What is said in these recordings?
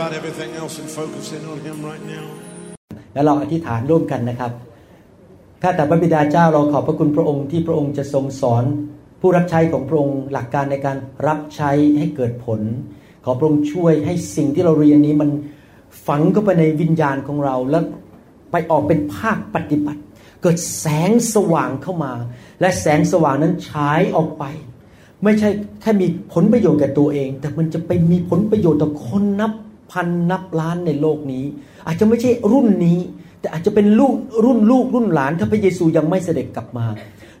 about everything else and focus in on Him right now. แล้วเราอธิษฐานร่วมกันนะครับข้าแต่พระบิดาเจ้าเราขอบพระคุณพระองค์ที่พระองค์จะทรงสอน ผู้รับใช้ของพระองค์หลักการในการรับใช้ให้เกิดผล ขอพระองค์ช่วยให้สิ่งที่เราเรียนนี้มันฝังเข้าไปในวิญญาณของเราแล้วไปออกเป็นภาคปฏิบัติ เกิดแสงสว่างเข้ามา และแสงสว่างนั้นฉายออกไป ไม่ใช่แค่มีผลประโยชน์แก่ตัวเอง แต่มันจะไปมีผลประโยชน์ต่อคนนับ พันนับล้านในโลกนี้ อาจจะไม่ใช่รุ่นนี้ แต่อาจจะเป็นลูกรุ่นลูกรุ่นหลาน ถ้าพระเยซูยังไม่เสด็จกลับมา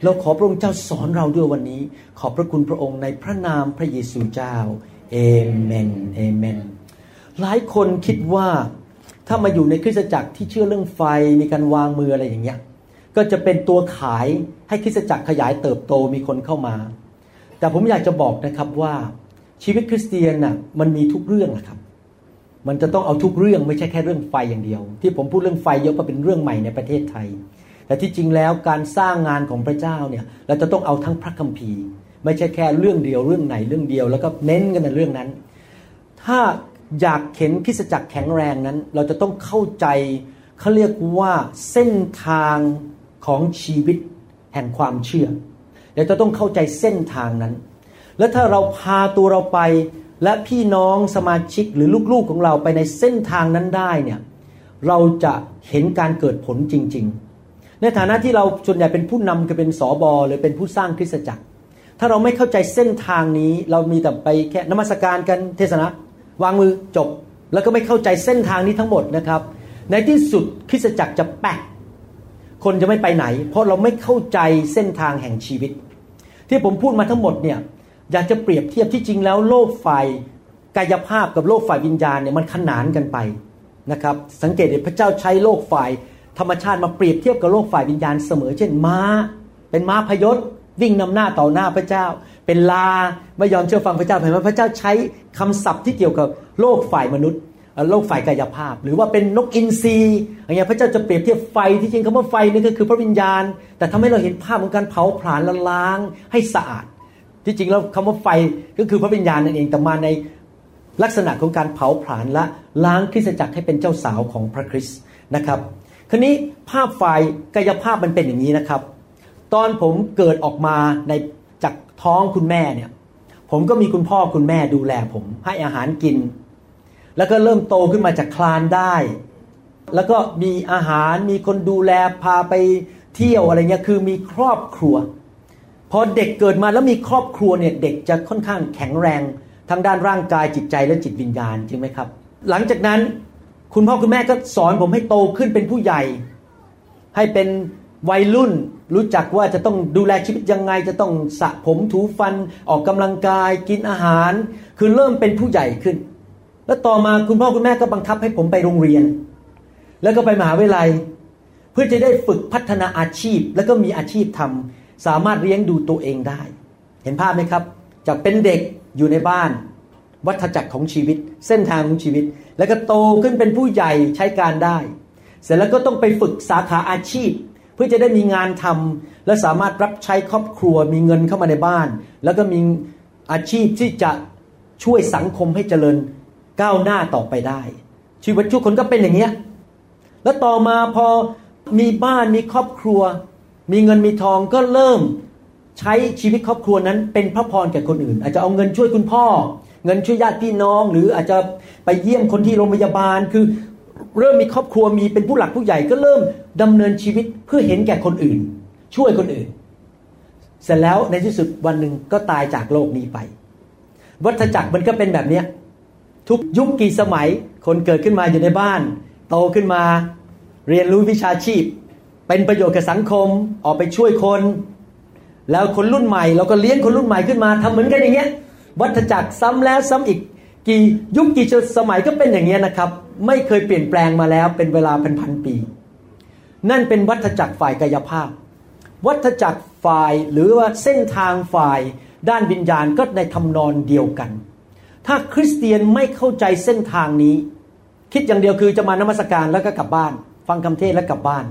เราขอพระองค์เจ้าสอนเราด้วยวันนี้ ขอบพระคุณพระองค์ในพระนามพระเยซูเจ้าเอเมนเอเมนหลายคนคิดว่าถ้ามาอยู่ในคริสตจักรที่เชื่อเรื่องไฟมีการวางมืออะไรอย่างเงี้ยก็จะเป็นตัวขายให้คริสตจักรขยายเติบโตมีคนเข้ามา แต่ผมอยากจะบอกนะครับว่าชีวิตคริสเตียนน่ะมันมีทุกเรื่องนะครับ มันจะต้องเอาทุกเรื่องไม่ใช่แค่เรื่องไฟอย่างเดียว ที่ผมพูดเรื่องไฟเยอะเพราะเป็นเรื่องใหม่ในประเทศไทย แต่ที่จริงแล้วการสร้างงานของพระเจ้าเนี่ยเราจะต้องเอาทั้งพระคัมภีร์ ไม่ใช่แค่เรื่องเดียวเรื่องไหนเรื่องเดียว แล้วก็เน้นกันในเรื่องนั้น ถ้าอยากเห็นคิสจักรแข็งแรงนั้น เราจะต้องเข้าใจเขาเรียกว่าเส้นทางของชีวิตแห่งความเชื่อเราจะต้องเข้าใจเส้นทางนั้น แล้วถ้าเราพาตัวเราไป และพี่น้องสมาชิกหรือลูกๆของเราไปในเส้นทางนั้นได้เนี่ยเราจะเห็นการเกิดผลจริง ๆ ในฐานะที่เราส่วนใหญ่เป็นผู้นำก็เป็นสอบอหรือเป็นผู้สร้างคริสตจักร ถ้าเราไม่เข้าใจเส้นทางนี้เรามีแต่ไปแค่นมัสการกันเทศนาวางมือจบ แล้วก็ไม่เข้าใจเส้นทางนี้ทั้งหมดนะครับ ในที่สุดคริสตจักรจะแปะคนจะไม่ไปไหน เพราะเราไม่เข้าใจเส้นทางแห่งชีวิต ที่ผมพูดมาทั้งหมดเนี่ย อยากจะเปรียบเทียบที่จริงแล้วโลกฝ่ายกายภาพกับโลกฝ่ายวิญญาณเนี่ยมันขนานกันไปนะครับสังเกตเห็นพระเจ้าใช้โลกฝ่ายธรรมชาติมาเปรียบเทียบกับโลกฝ่ายวิญญาณเสมอ เช่นม้า เป็นม้าพยศวิ่งนำหน้าต่อหน้าพระเจ้า เป็นลาไม่ยอมเชื่อฟังพระเจ้าเห็นไหมพระเจ้าใช้คำศัพท์ที่เกี่ยวกับโลกฝ่ายมนุษย์ โลกฝ่ายกายภาพ หรือว่าเป็นนกอินทรีอย่างเงี้ยพระเจ้าจะเปรียบเทียบไฟที่จริงคำว่าไฟนี่ก็คือพระวิญญาณ แต่ทำให้เราเห็นภาพของการเผาผลาญละล้างให้สะอาด ที่จริงแล้วคำว่าไฟก็คือพระวิญญาณนั่นเองแต่มาในลักษณะของการเผาผลาญและล้างคริสตจักรให้เป็นเจ้าสาวของพระคริสต์นะครับคราวนี้ภาพไฟกายภาพมันเป็นอย่างนี้นะครับ ตอนผมเกิดออกมาในจากท้องคุณแม่เนี่ยผมก็มีคุณพ่อคุณแม่ดูแลผมให้อาหารกิน แล้วก็เริ่มโตขึ้นมาจากคลานได้ แล้วก็มีอาหารมีคนดูแลพาไปเที่ยวอะไรเงี้ยคือมีครอบครัว พอเด็กเกิดมาแล้วมีครอบครัวเนี่ยเด็กจะค่อนข้างแข็งแรงทั้งด้านร่างกายจิตใจและจิตวิญญาณจริงไหมครับ หลังจากนั้นคุณพ่อคุณแม่ก็สอนผมให้โตขึ้นเป็นผู้ใหญ่ ให้เป็นวัยรุ่นรู้จักว่าจะต้องดูแลชีวิตยังไง จะต้องสระผมถูฟันออกกำลังกาย กินอาหาร คือเริ่มเป็นผู้ใหญ่ขึ้น แล้วต่อมาคุณพ่อคุณแม่ก็บังคับให้ผมไปโรงเรียน แล้วก็ไปมหาวิทยาลัย เพื่อจะได้ฝึกพัฒนาอาชีพ แล้วก็มีอาชีพทำ สามารถเลี้ยงดูตัวเองได้ เห็นภาพไหมครับ จากเป็นเด็กอยู่ในบ้าน วัฏจักรของชีวิต เส้นทางของชีวิต แล้วก็โตขึ้นเป็นผู้ใหญ่ใช้การได้ เสร็จแล้วก็ต้องไปฝึกสาขาอาชีพ เพื่อจะได้มีงานทำและสามารถรับใช้ครอบครัวมีเงินเข้ามาในบ้าน แล้วก็มีอาชีพที่จะช่วยสังคมให้เจริญก้าวหน้าต่อไปได้ ชีวิตทุกคนก็เป็นอย่างเงี้ยแล้วต่อมาพอมีบ้านมีครอบครัว มีเงินมีทองก็เริ่มใช้ชีวิตครอบครัวนั้นเป็นพระพรแก่คนอื่น อาจจะเอาเงินช่วยคุณพ่อ เงินช่วยญาติพี่น้อง หรืออาจจะไปเยี่ยมคนที่โรงพยาบาล คือเริ่มมีครอบครัวมีเป็นผู้หลักผู้ใหญ่ก็เริ่มดำเนินชีวิตเพื่อเห็นแก่คนอื่น ช่วยคนอื่น เสร็จแล้วในที่สุดวันหนึ่งก็ตายจากโลกนี้ไป วัฏจักรมันก็เป็นแบบเนี้ยทุกยุคกี่สมัยคนเกิดขึ้นมาอยู่ในบ้าน โตขึ้นมา เรียนรู้วิชาชีพ เป็นประโยชน์กับสังคมออกไปช่วยคน แล้วคนรุ่นใหม่ เราก็เลี้ยงคนรุ่นใหม่ขึ้นมาทำเหมือนกันอย่างเงี้ย วัฏจักรซ้ำแล้วซ้ำอีก กี่ยุคกี่สมัยก็เป็นอย่างเงี้ยนะครับ ไม่เคยเปลี่ยนแปลงมาแล้วเป็นเวลาเป็นพันปี นั่นเป็นวัฏจักรฝ่ายกายภาพ วัฏจักรฝ่ายหรือว่าเส้นทางฝ่ายด้านวิญญาณก็ในทำนอนเดียวกัน ถ้าคริสเตียนไม่เข้าใจเส้นทางนี้ คิดอย่างเดียวคือจะมานมัสการแล้วก็กลับบ้าน ฟังคำเทศแล้วกลับบ้าน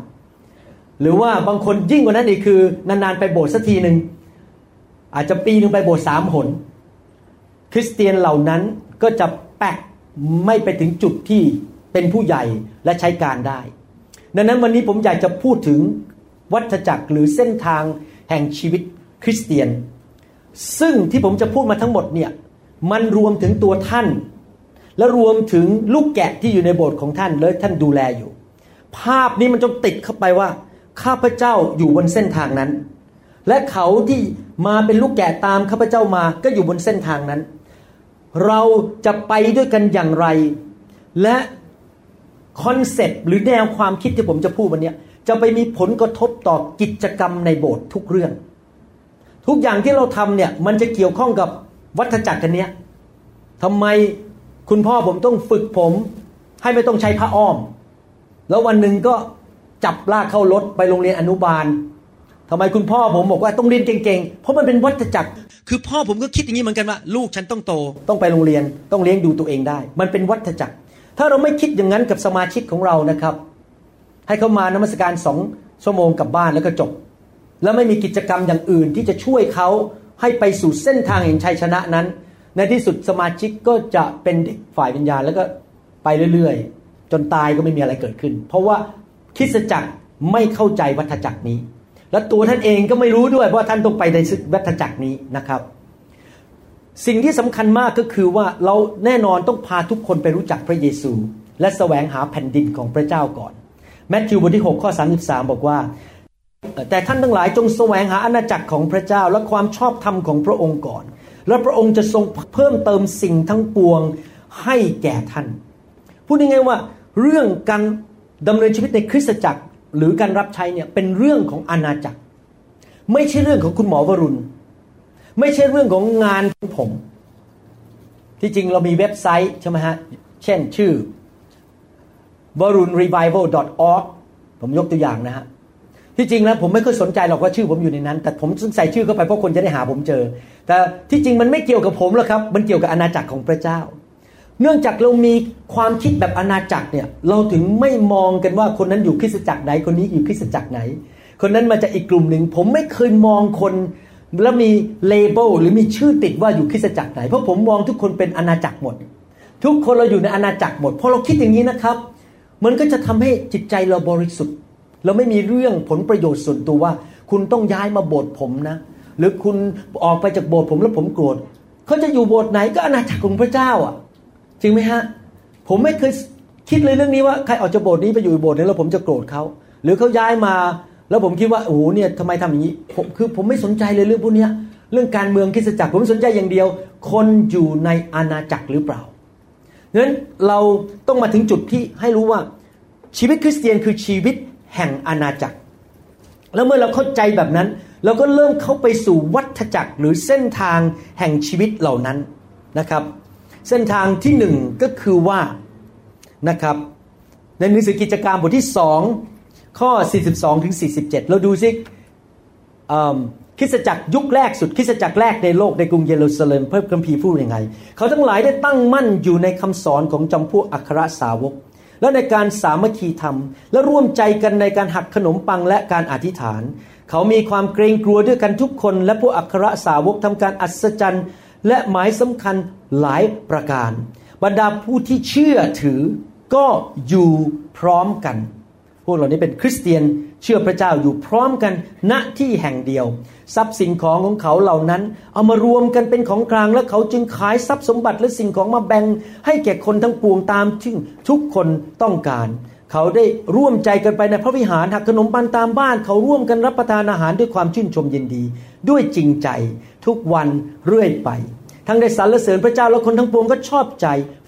หรือว่าบางคนยิ่งกว่านั้นอีกคือนานๆไปโบสถ์สักทีหนึ่งอาจจะปีหนึ่งไปโบสถ์สามหน คริสเตียนเหล่านั้นก็จะแปะไม่ไปถึงจุดที่เป็นผู้ใหญ่และใช้การได้ ดังนั้นวันนี้ผมอยากจะพูดถึงวัฏจักรหรือเส้นทางแห่งชีวิตคริสเตียน ซึ่งที่ผมจะพูดมาทั้งหมดเนี่ยมันรวมถึงตัวท่าน และรวมถึงลูกแกะที่อยู่ในโบสถ์ของท่านและท่านดูแลอยู่ ภาพนี้มันจงติดเข้าไปว่า ข้าพเจ้าอยู่บนเส้นทางนั้น และเขาที่มาเป็นลูกแกะตามข้าพเจ้ามาก็อยู่บนเส้นทางนั้น เราจะไปด้วยกันอย่างไร และคอนเซปต์หรือแนวความคิดที่ผมจะพูดวันนี้จะไปมีผลกระทบต่อกิจกรรมในโบสถ์ทุกเรื่อง ทุกอย่างที่เราทำเนี่ยมันจะเกี่ยวข้องกับวัฏจักรกันเนี้ยทำไมคุณพ่อผมต้องฝึกผม ให้ไม่ต้องใช้ผ้าอ้อม แล้ววันหนึ่งก็ จับลากเข้ารถไปโรงเรียนอนุบาลทำไมคุณพ่อผมบอกว่าต้องเรียนเก่งๆ เพราะมันเป็นวัฏจักร คือพ่อผมก็คิดอย่างนี้เหมือนกันว่า ลูกฉันต้องโต ต้องไปโรงเรียนต้องเลี้ยงดูตัวเองได้ มันเป็นวัฏจักร ถ้าเราไม่คิดอย่างนั้นกับสมาชิกของเรานะครับ ให้เขามานมัสการสองชั่วโมงกลับบ้านแล้วก็จบ แล้วไม่มีกิจกรรมอย่างอื่นที่จะช่วยเขาให้ไปสู่เส้นทางแห่งชัยชนะนั้น ในที่สุดสมาชิกก็จะเป็นเด็กฝ่ายวิญญาณแล้วก็ไปเรื่อยๆ จนตายก็ไม่มีอะไรเกิดขึ้น เพราะว่า คริสตจักรไม่เข้าใจวัฏจักรนี้ และตัวท่านเองก็ไม่รู้ด้วยว่าท่านต้องไปในวัฏจักรนี้นะครับ สิ่งที่สำคัญมากก็คือว่าเราแน่นอนต้องพาทุกคนไปรู้จักพระเยซู และแสวงหาแผ่นดินของพระเจ้าก่อนแมทธิวบทที่6ข้อ33 บอกว่า แต่ท่านทั้งหลายจงแสวงหาอาณาจักรของพระเจ้าและความชอบธรรมของพระองค์ก่อน แล้วพระองค์จะทรงเพิ่มเติมสิ่งทั้งปวงให้แก่ท่าน พูดง่ายๆว่าเรื่องการ ดำเนินชีวิตในคริสตจักรหรือการรับใช้เนี่ยเป็นเรื่องของอาณาจักร ไม่ใช่เรื่องของคุณหมอวรุณ ไม่ใช่เรื่องของงานของผม ที่จริงเรามีเว็บไซต์ใช่ไหมฮะ เช่นชื่อ v a r u n revival org ผมยกตัวอย่างนะฮะ ที่จริงแล้วผมไม่ค่อยสนใจหรอกว่าชื่อผมอยู่ในนั้น แต่ผมใส่ชื่อเข้าไปเพราะคนจะได้หาผมเจอ แต่ที่จริงมันไม่เกี่ยวกับผมหรอกครับ มันเกี่ยวกับอาณาจักรของพระเจ้า เนื่องจากเรามีความคิดแบบอาณาจักรเนี่ย เราถึงไม่มองกันว่าคนนั้นอยู่คริสตจักรไหน คนนี้อยู่คริสตจักรไหน คนนั้นมาจากอีกกลุ่มหนึ่ง ผมไม่เคยมองคนแล้วมีเลเบลหรือมีชื่อติดว่าอยู่คริสตจักรไหน เพราะผมมองทุกคนเป็นอาณาจักรหมด ทุกคนเราอยู่ในอาณาจักรหมด พอเราคิดอย่างนี้นะครับ มันก็จะทำให้จิตใจเราบริสุทธิ์ เราไม่มีเรื่องผลประโยชน์ส่วนตัวว่า คุณต้องย้ายมาโบสถ์ผมนะ หรือคุณออกไปจากโบสถ์ผมแล้วผมโกรธเขาจะอยู่โบสถ์ไหนก็อาณาจักรของพระเจ้าอะ จริงไหมฮะ ผมไม่เคยคิดเลยเรื่องนี้ว่าใครออกจากโบสถ์นี้ไปอยู่โบสถ์นี้แล้วผมจะโกรธเขาหรือเขาย้ายมาแล้วผมคิดว่าโอ้โหเนี่ยทำไมทำอย่างนี้ผมคือผมไม่สนใจเลยเรื่องพวกนี้เรื่องการเมืองคริสตจักรผมสนใจอย่างเดียว คนอยู่ในอาณาจักรหรือเปล่าดังนั้นเราต้องมาถึงจุดที่ให้รู้ว่าชีวิตคริสเตียนคือชีวิตแห่งอาณาจักร แล้วเมื่อเราเข้าใจแบบนั้น เราก็เริ่มเข้าไปสู่วัฏจักรหรือเส้นทางแห่งชีวิตเหล่านั้นนะครับ เส้นทางที่หนึ่งก็คือว่านะครับ ในหนังสือกิจการบทที่สองข้อ 42ถึง47 เราดูซิคริสตจักรยุคแรกสุดคริสตจักรแรกในโลกในกรุงเยรูซาเล็มเพิ่มคัมภีร์พูดยังไง เขาทั้งหลายได้ตั้งมั่นอยู่ในคำสอนของจำพวกอัครสาวก และในการสามัคคีธรรม และร่วมใจกันในการหักขนมปังและการอธิษฐาน เขามีความเกรงกลัวด้วยกันทุกคน และพวกอัครสาวกทำการอัศจรรย์ และหมายสำคัญหลายประการ บรรดาผู้ที่เชื่อถือก็อยู่พร้อมกัน พวกเหล่านี้เป็นคริสเตียนเชื่อพระเจ้าอยู่พร้อมกันณที่แห่งเดียว ทรัพย์สินของของเขาเหล่านั้น เอามารวมกันเป็นของกลางแล้วเขาจึงขายทรัพย์สมบัติและสิ่งของมาแบ่งให้แก่คนทั้งปวงตามที่ทุกคนต้องการ เขาได้ร่วมใจกันไปในพระวิหารหักขนมปังตามบ้าน เขาร่วมกันรับประทานอาหารด้วยความชื่นชมยินดี ด้วยจริงใจ ทุกวันเรื่อยไป ทั้งได้สรรเสริญพระเจ้าและคนทั้งปวงก็ชอบใจ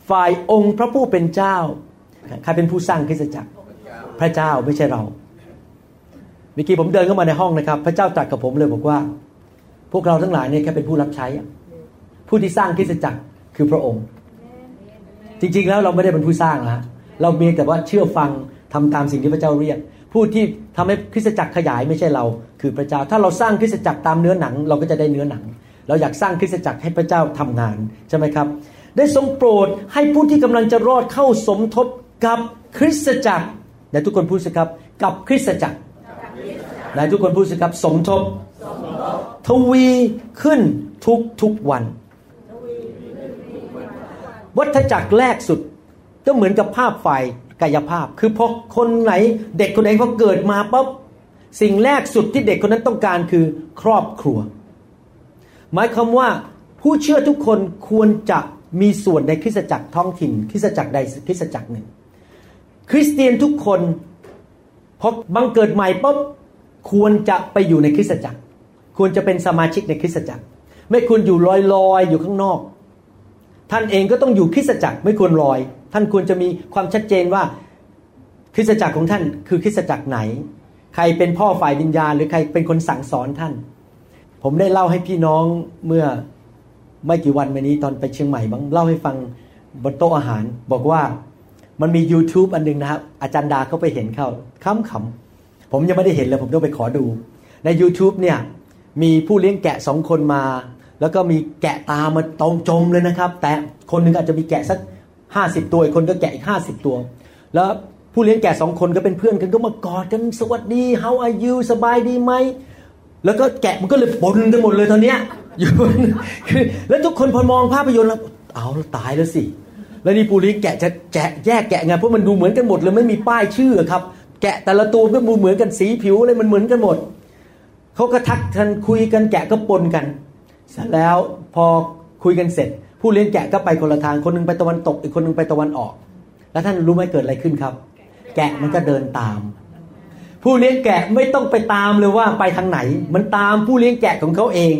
ฝ่ายองค์พระผู้เป็นเจ้าใครเป็นผู้สร้างคริสตจักร พระเจ้าไม่ใช่เราเมื่อกี้ผมเดินเข้ามาในห้องนะครับ พระเจ้าตรัสกับผมเลยบอกว่า พวกเราทั้งหลายเนี่ยแค่เป็นผู้รับใช้ ผู้ที่สร้างคริสตจักรคือพระองค์ จริงๆแล้วเราไม่ได้เป็นผู้สร้างนะเราเพียงแต่ว่าเชื่อฟังทำตามสิ่งที่พระเจ้าเรียก ผู้ที่ทำให้คริสตจักรขยายไม่ใช่เรา คือพระเจ้าถ้าเราสร้างคริสตจักรตามเนื้อหนัง เราก็จะได้เนื้อหนัง เราอยากสร้างคริสตจักรให้พระเจ้าทำงานใช่ไหมครับ ได้ทรงโปรดให้ผู้ที่กำลังจะรอดเข้าสมทบกับคริสตจักรแต่ทุกคนพูดสิครับกับคริสตจักรนายทุกคนพูดสิครับสมทบทวีขึ้นทุกทุกวัน วัฏจักรแรกสุดก็เหมือนกับภาพฝ่ายกายภาพ คือพอคนไหนเด็กคนไหนพอเกิดมาปั๊บ สิ่งแรกสุดที่เด็กคนนั้นต้องการคือครอบครัว หมายความว่าผู้เชื่อทุกคนควรจะมีส่วนในคริสตจักรท้องถิ่น คริสตจักรใดคริสตจักรหนึ่ง คริสเตียนทุกคนพอบังเกิดใหม่ปั๊บควรจะไปอยู่ในคริสตจักร ควรจะเป็นสมาชิกในคริสตจักร ไม่ควรอยู่ลอยลอยอยู่ข้างนอก ท่านเองก็ต้องอยู่คริสตจักรไม่ควรลอย ท่านควรจะมีความชัดเจนว่าคริสตจักรของท่านคือคริสตจักรไหน ใครเป็นพ่อฝ่ายวิญญาณ หรือใครเป็นคนสั่งสอนท่าน ผมได้เล่าให้พี่น้องเมื่อไม่กี่วันมานี้ตอนไปเชียงใหม่บ้างเล่าให้ฟังบนโต๊ะอาหาร บอกว่ามันมี YouTube อันหนึงนะครับ อาจารย์ดาเขาไปเห็นเข้าขำๆผมยังไม่ได้เห็นเลย ผมต้องไปขอดู ใน YouTube เนี่ยมีผู้เลี้ยงแกะสองคนมา แล้วก็มีแกะตามมาตรงจมเลยนะครับ แต่คนหนึงอาจจะมีแกะสักห้าสิบตัวคนก็แกะอีกห้าสิบตัว แล้ว ผู้เลี้ยงแกะสองคนก็เป็นเพื่อนกันก็มากอดกันสวัสดี how are you สบายดีไหมแล้วก็แกะมันก็เลยปนกันหมดเลยตอนเนี้ยอยู่คือแล้วทุกคนพอมองภาพยนตร์แล้วเอาตายแล้วสิ แล้วนี่ปูริแกะจะแกะแยกแกะไงเพราะมันดูเหมือนกันหมดเลยไม่มีป้ายชื่อครับ แกะแต่ละตัวก็ดูเหมือนกันสีผิวอะไรมันเหมือนกันหมดเขาก็ทักกันคุยกันแกะก็ปนกันเสร็จแล้วพอคุยกันเสร็จ ผู้เลี้ยงแกะก็ไปคนละทางคนหนึงไปตะวันตกอีกคนหนึงไปตะวันออก แล้วท่านรู้ไหมเกิดอะไรขึ้นครับ แกะมันก็เดินตาม ผู้เลี้ยงแกะไม่ต้องไปตามเลยว่าไปทางไหน มันตามผู้เลี้ยงแกะของเขาเอง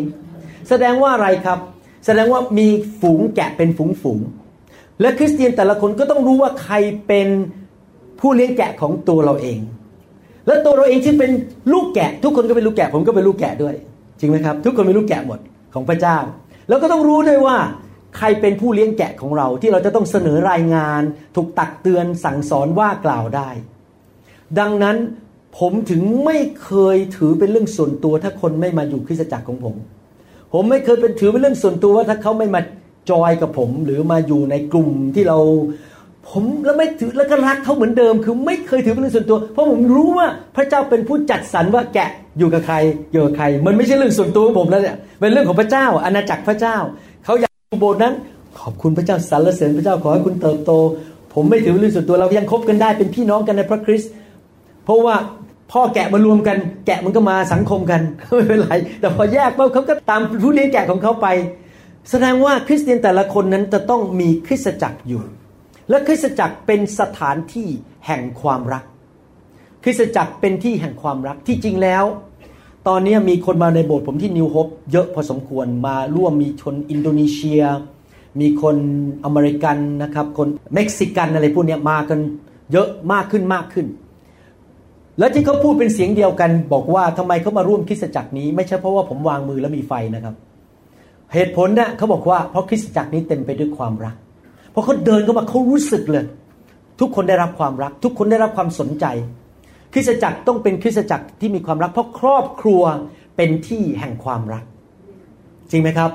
แสดงว่าอะไรครับ แสดงว่ามีฝูงแกะเป็นฝูงฝูงและคริสเตียนแต่ละคนก็ต้องรู้ว่าใครเป็นผู้เลี้ยงแกะของตัวเราเอง และตัวเราเองที่เป็นลูกแกะ ทุกคนก็เป็นลูกแกะ ผมก็เป็นลูกแกะด้วย จริงไหมครับ ทุกคนเป็นลูกแกะหมดของพระเจ้า แล้วก็ต้องรู้ด้วยว่า ใครเป็นผู้เลี้ยงแกะของเราที่เราจะต้องเสนอรายงาน ถูกตักเตือนสั่งสอนว่ากล่าวได้ ดังนั้นผมถึงไม่เคยถือเป็นเรื่องส่วนตัวถ้าคนไม่มาอยู่คริสตจักรของผม ผมไม่เคยเป็นถือเป็นเรื่องส่วนตัวว่าถ้าเขาไม่มาจอยกับผมหรือมาอยู่ในกลุ่มที่เรา ผมแล้วไม่ถือแล้วก็รักเขาเหมือนเดิม คือไม่เคยถือเป็นเรื่องส่วนตัว เพราะผมรู้ว่าพระเจ้าเป็นผู้จัดสรรว่าแกะอยู่กับใครอยู่กับใคร มันไม่ใช่เรื่องส่วนตัวของผมแล้วเนี่ยเป็นเรื่องของพระเจ้าอาณาจักรพระเจ้า โบสถ์นั้น ขอบคุณพระเจ้าสรรเสริญพระเจ้าขอให้คุณเติบโต ผมไม่ถือเป็นเรื่องส่วนตัวเรายังคบกันได้เป็นพี่น้องกันในพระคริสต์เพราะว่าพ่อแกะมารวมกัน แกะมันก็มาสังคมกันไม่เป็นไรแต่พอแยกปั๊บเขาก็ตามผู้เลี้ยงแกะของเขาไป แสดงว่าคริสเตียนแต่ละคนนั้นจะต้องมีคริสตจักรอยู่ และคริสตจักรเป็นสถานที่แห่งความรัก คริสตจักรเป็นที่แห่งความรักที่จริงแล้ว ตอนนี้มีคนมาในโบสถ์ผมที่ New Hope เยอะพอสมควรมาร่วมมีชนอินโดนีเซีย มีคนอเมริกันนะครับ คนเม็กซิกันอะไรพวกนี้มากันเยอะมากขึ้นมากขึ้น แล้วที่เขาพูดเป็นเสียงเดียวกัน บอกว่าทำไมเขามาร่วมคริสตจักรนี้ ไม่ใช่เพราะว่าผมวางมือแล้วมีไฟนะครับ เหตุผลนะเขาบอกว่าเพราะคริสตจักรนี้เต็มไปด้วยความรักพอเขาเดินเข้ามาเขารู้สึกเลย ทุกคนได้รับความรัก ทุกคนได้รับความสนใจ คริสตจักรต้องเป็นคริสตจักรที่มีความรัก เพราะครอบครัวเป็นที่แห่งความรัก จริงไหมครับ